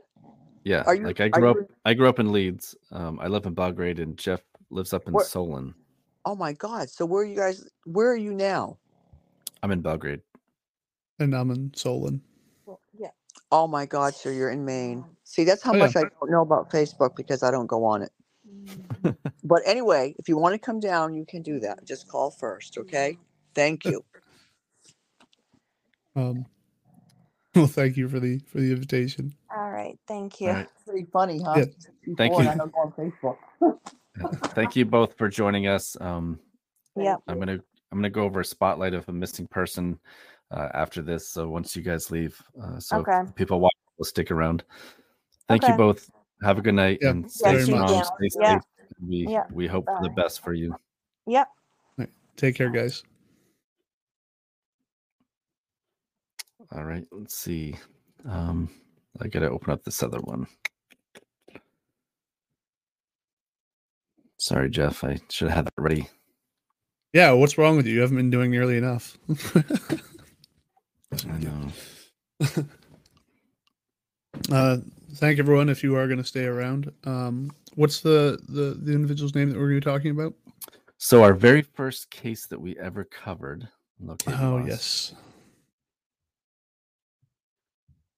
Yeah. Are you- like I grew up, in- I grew up in Leeds. Um, I live in Belgrade and Jeff lives up in Where- Solon. Oh my God! So where are you guys? Where are you now? I'm in Belgrade. And I'm in Solon. Yeah Oh my God! sir, you're in Maine. See, that's how Oh, yeah. much I don't know about Facebook because I don't go on it. But anyway, if you want to come down, you can do that. Just call first, okay? Thank you. Um, well, thank you for the for the invitation. all right thank you All right. Pretty funny, huh? Yeah. Thank Before, you. I don't go on Facebook. Thank you both for joining us. Um, yep I'm gonna I'm gonna go over a spotlight of a missing person uh, after this. So once you guys leave, uh, so if Okay. people watch will stick around. Thank you both. Have a good night Yeah, and stay very much. strong, stay Yeah. safe. We Yeah. we hope for the best for you. yep Take care, guys. All right, let's see. Um, I gotta open up this other one. Sorry, Jeff. I should have had that ready. Yeah, what's wrong with you? You haven't been doing nearly enough. I know. uh, thank everyone if you are going to stay around. Um, what's the, the the individual's name that we're going to be talking about? So our very first case that we ever covered. Oh yes,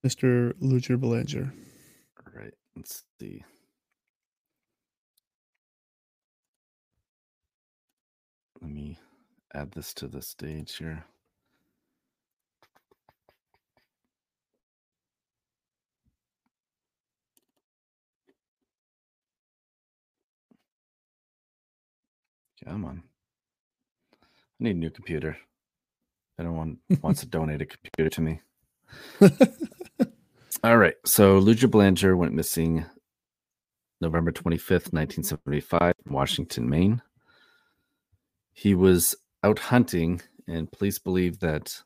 Mr. Luger Belanger. Right. Let's see. Let me add this to the stage here. Come on. I need a new computer. Anyone wants to donate a computer to me. All right. So Luja Belanger went missing November 25th, 1975, in Washington, Maine. He was out hunting, and police believe that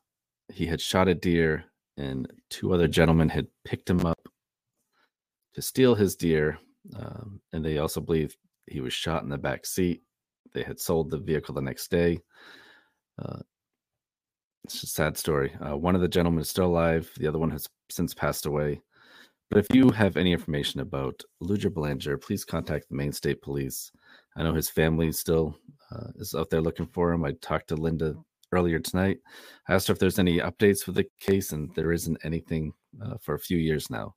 he had shot a deer, and two other gentlemen had picked him up to steal his deer. Um, and they also believe he was shot in the back seat. They had sold the vehicle the next day. Uh, it's a sad story. Uh, one of the gentlemen is still alive. The other one has since passed away. But if you have any information about Luja Belanger, please contact the Maine State Police. I know his family still uh, is out there looking for him. I talked to Linda earlier tonight. I asked her if there's any updates for the case, and there isn't anything uh, for a few years now.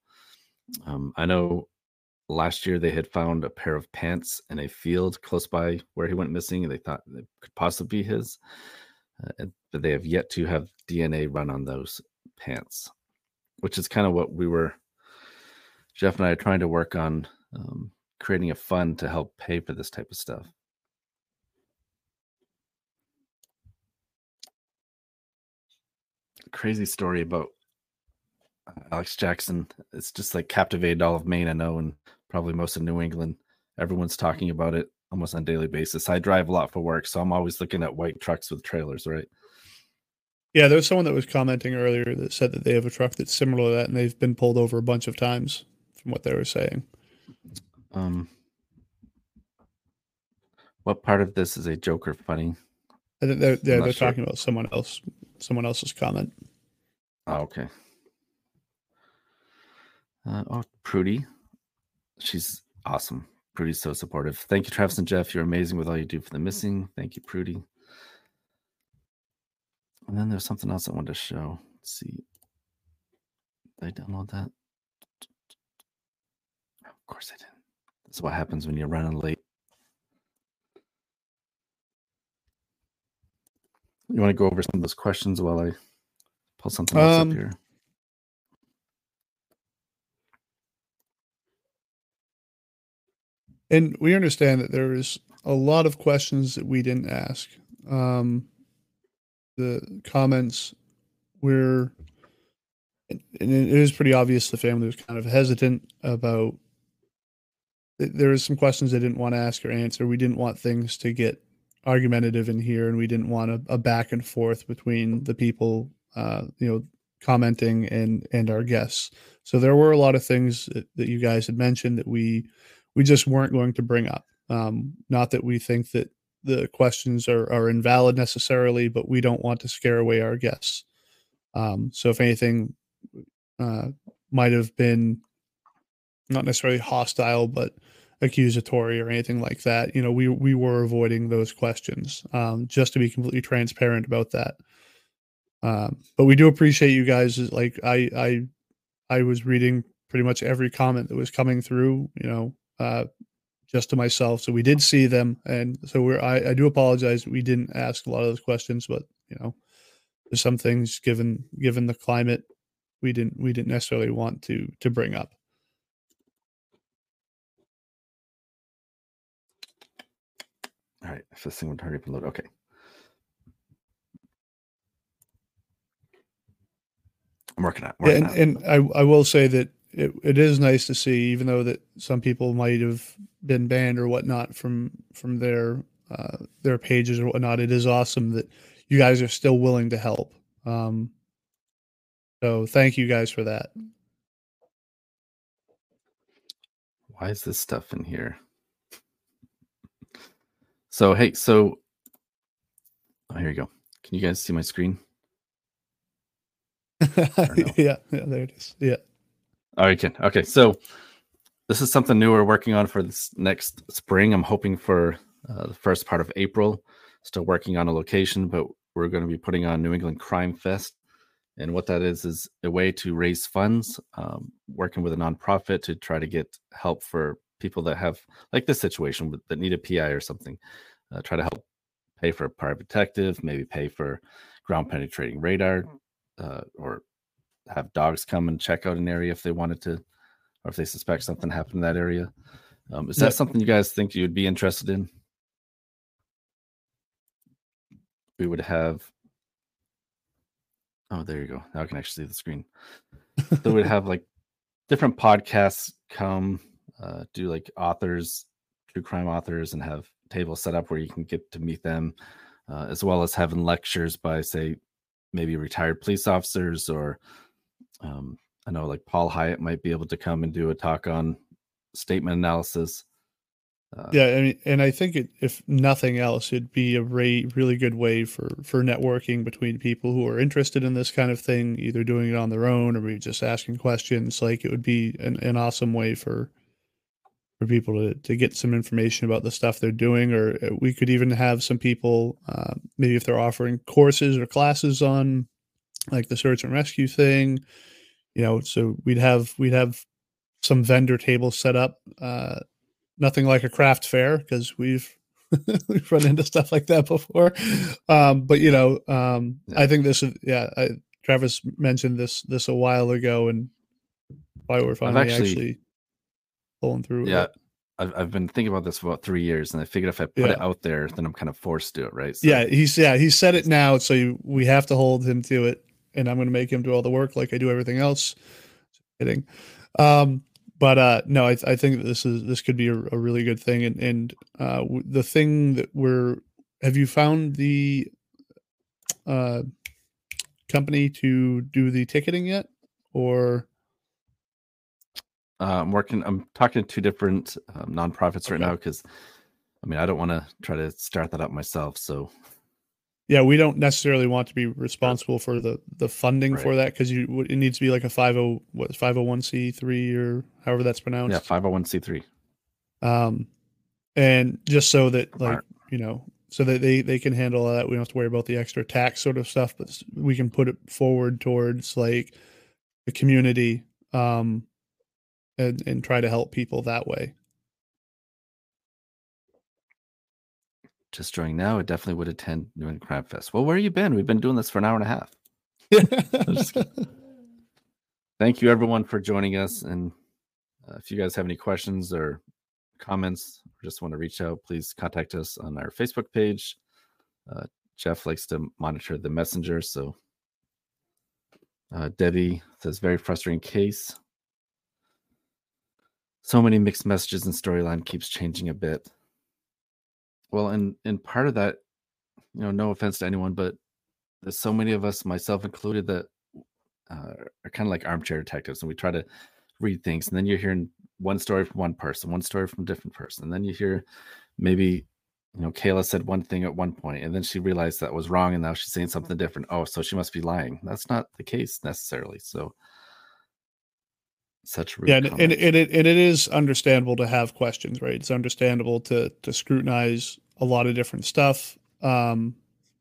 Um, I know last year they had found a pair of pants in a field close by where he went missing, and they thought it could possibly be his. Uh, but they have yet to have DNA run on those pants, which is kind of what we were, Jeff and I are trying to work on um, creating a fund to help pay for this type of stuff. Crazy story about uh, Alex Jackson. It's just like captivated all of Maine, I know, and probably most of New England. Everyone's talking about it almost on a daily basis. I drive a lot for work, so I'm always looking at white trucks with trailers, right? Yeah, there was someone that was commenting earlier that said that they have a truck that's similar to that, and they've been pulled over a bunch of times, from what they were saying. Um, what part of this is a joke or funny? I think they're they're, they're sure. talking about someone else, someone else's comment. Oh, okay. Uh, oh, Prudy. She's awesome. Prudy's so supportive. Thank you, Travis and Jeff. You're amazing with all you do for the missing. Thank you, Prudy. And then there's something else I wanted to show. Let's see. Did I download that? Of course I didn't. This is what happens when you're running late. You want to go over some of those questions while I pull something else Um, up here? And we understand that there is a lot of questions that we didn't ask. Um, the comments were, and it is pretty obvious the family was kind of hesitant about. There is some questions they didn't want to ask or answer. We didn't want things to get argumentative in here, and we didn't want a, a back and forth between the people, uh, you know, commenting and and our guests. So there were a lot of things that, that you guys had mentioned that we we just weren't going to bring up. Um, not that we think that the questions are, are invalid necessarily, but we don't want to scare away our guests. Um, so if anything uh, might have been not necessarily hostile, but accusatory or anything like that, you know, we we were avoiding those questions um, just to be completely transparent about that. Um, but we do appreciate you guys. Like I I I was reading pretty much every comment that was coming through. You know, uh, just to myself. So we did see them, and so we're. I, I do apologize. We didn't ask a lot of those questions, but you know, there's some things given given the climate, we didn't we didn't necessarily want to to bring up. All right, if this thing would hurry up and load. Okay. I'm working on it. Yeah, and, on and I I will say that it, it is nice to see, even though that some people might have been banned or whatnot from from their uh, their pages or whatnot. It is awesome that you guys are still willing to help. Um, so thank you guys for that. Why is this stuff in here? So hey, so oh, here you go. Can you guys see my screen? no? yeah, yeah, there it is. Yeah. Oh, you can. Okay, so this is something new we're working on for this next spring. I'm hoping for uh, the first part of April. Still working on a location, but we're going to be putting on New England Crime Fest. And what that is is a way to raise funds, um, working with a nonprofit to try to get help for people that have like this situation that need a PI or something. Uh, try to help pay for a private detective, maybe pay for ground penetrating radar, uh, or have dogs come and check out an area if they wanted to, or if they suspect something happened in that area. Um, is that something you guys think you would be interested in? We would have. Oh, there you go. Now I can actually see the screen. so we'd have like different podcasts come, uh, do like authors, true crime authors, and have tables set up where you can get to meet them, uh, as well as having lectures by, say, maybe retired police officers or um, I know like Paul Hyatt might be able to come and do a talk on statement analysis. Uh, yeah, I mean, and I think it, if nothing else, it'd be a re- really good way for for networking between people who are interested in this kind of thing, either doing it on their own or maybe just asking questions. Like it would be an, an awesome way for for people to, to get some information about the stuff they're doing or uh, we could even have some people uh, maybe if they're offering courses or classes on like the search and rescue thing you know so we'd have we'd have some vendor tables set up uh, nothing like a craft fair because we've we've run into stuff like that before um, but you know um, i think this is yeah I, travis mentioned this this a while ago and why we're finally actually, actually pulling through. Yeah. I've, I've been thinking about this for about three years, and I figured if I put yeah. it out there, then I'm kind of forced to it, right? So, yeah, he's yeah he said it now, so you, we have to hold him to it, and I'm going to make him do all the work like I do everything else. Kidding, um, but uh, no, I, I think this is this could be a, a really good thing, and and uh, the thing that we're have you found the uh, company to do the ticketing yet, or uh, I'm working. I'm talking to two different um, nonprofits okay. right now because, I mean, I don't want to try to start that up myself. So, yeah, we don't necessarily want to be responsible for the the funding right. for that because you it needs to be like a five oh what five oh one c three or however that's pronounced. Yeah, five oh one c three. Um, and just so that like you know so that they they can handle that we don't have to worry about the extra tax sort of stuff but we can put it forward towards like the community um and, and try to help people that way. Just joining now, I definitely would attend New England Crime Fest. Well, where have you been? We've been doing this for an hour and a half. Thank you, everyone, for joining us. And uh, if you guys have any questions or comments, or just want to reach out, please contact us on our Facebook page. Uh, Jeff likes to monitor the messenger. So uh, Debbie says, very frustrating case so many mixed messages and storyline keeps changing a bit. Well, and and part of that, you know, no offense to anyone, but there's so many of us, myself included, that uh, are kind of like armchair detectives, and we try to read things, and then you're hearing one story from one person, one story from a different person, and then you hear maybe you know Kayla said one thing at one point, and then she realized that was wrong, and now she's saying something different. Oh, so she must be lying. That's not the case necessarily. So such yeah and, and, and, it, and it is understandable to have questions right? It's understandable to to scrutinize a lot of different stuff um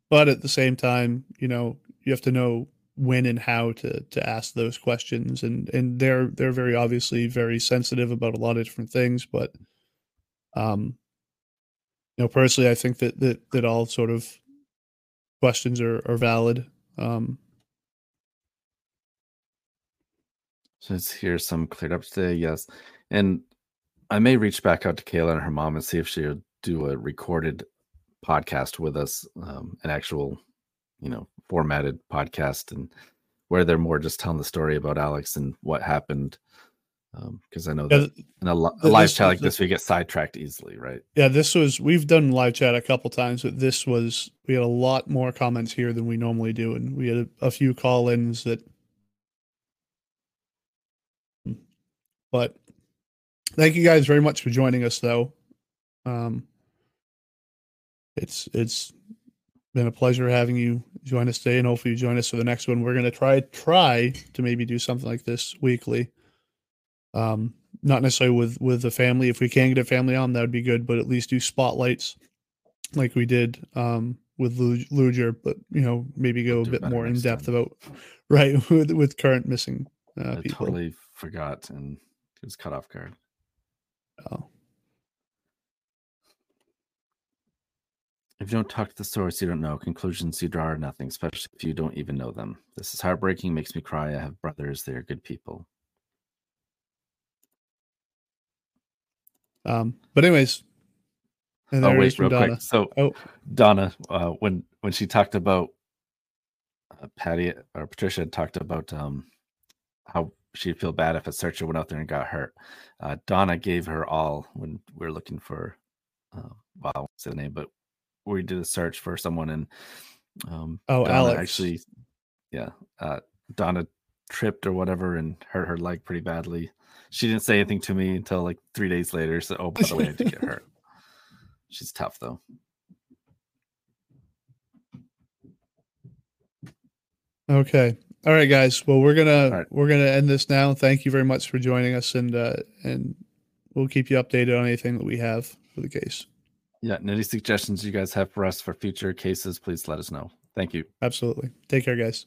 but at the same time you know you have to know when and how to to ask those questions and and they're they're very obviously very sensitive about a lot of different things but um you know personally i think that that that all sort of questions are are valid um So let's hear some cleared up today. Yes. And I may reach back out to Kayla and her mom and see if she'll do a recorded podcast with us, um, an actual, you know, formatted podcast and where they're more just telling the story about Alex and what happened. Because um, I know that yeah, in a, a live this, chat like this, we get sidetracked easily, right? Yeah, this was we've done live chat a couple times, but this was we had a lot more comments here than we normally do, and we had a, a few call-ins that But thank you guys very much for joining us, though. Um, it's it's been a pleasure having you join us today, and hopefully you join us for the next one. We're gonna try try to maybe do something like this weekly. Um, not necessarily with with the family. If we can get a family on, that would be good. But at least do spotlights like we did um, with Lu- Luger. But you know, maybe go a bit more in depth time. about right with with current missing uh, I people. totally forgot and it was cut off guard. Oh. If you don't talk to the source, you don't know. Conclusions you draw are nothing, especially if you don't even know them. This is heartbreaking, makes me cry. I have brothers, they are good people. Um, but anyways, oh there it is wait, real Donna. quick. So Oh. Donna, uh, when when she talked about uh, Patty or Patricia had talked about um, how she'd feel bad if a searcher went out there and got hurt. Uh, Donna gave her all when we were looking for, uh, well, I won't say the name, but we did a search for someone and um, Oh, Donna Alex. actually, yeah, uh, Donna tripped or whatever and hurt her leg pretty badly. She didn't say anything to me until like three days later. So, oh, by the way, I did get hurt. She's tough though. Okay. All right, guys. Well, we're gonna right. we're gonna end this now. Thank you very much for joining us, and uh, and we'll keep you updated on anything that we have for the case. Yeah, and any suggestions you guys have for us for future cases, please let us know. Thank you. Absolutely. Take care, guys.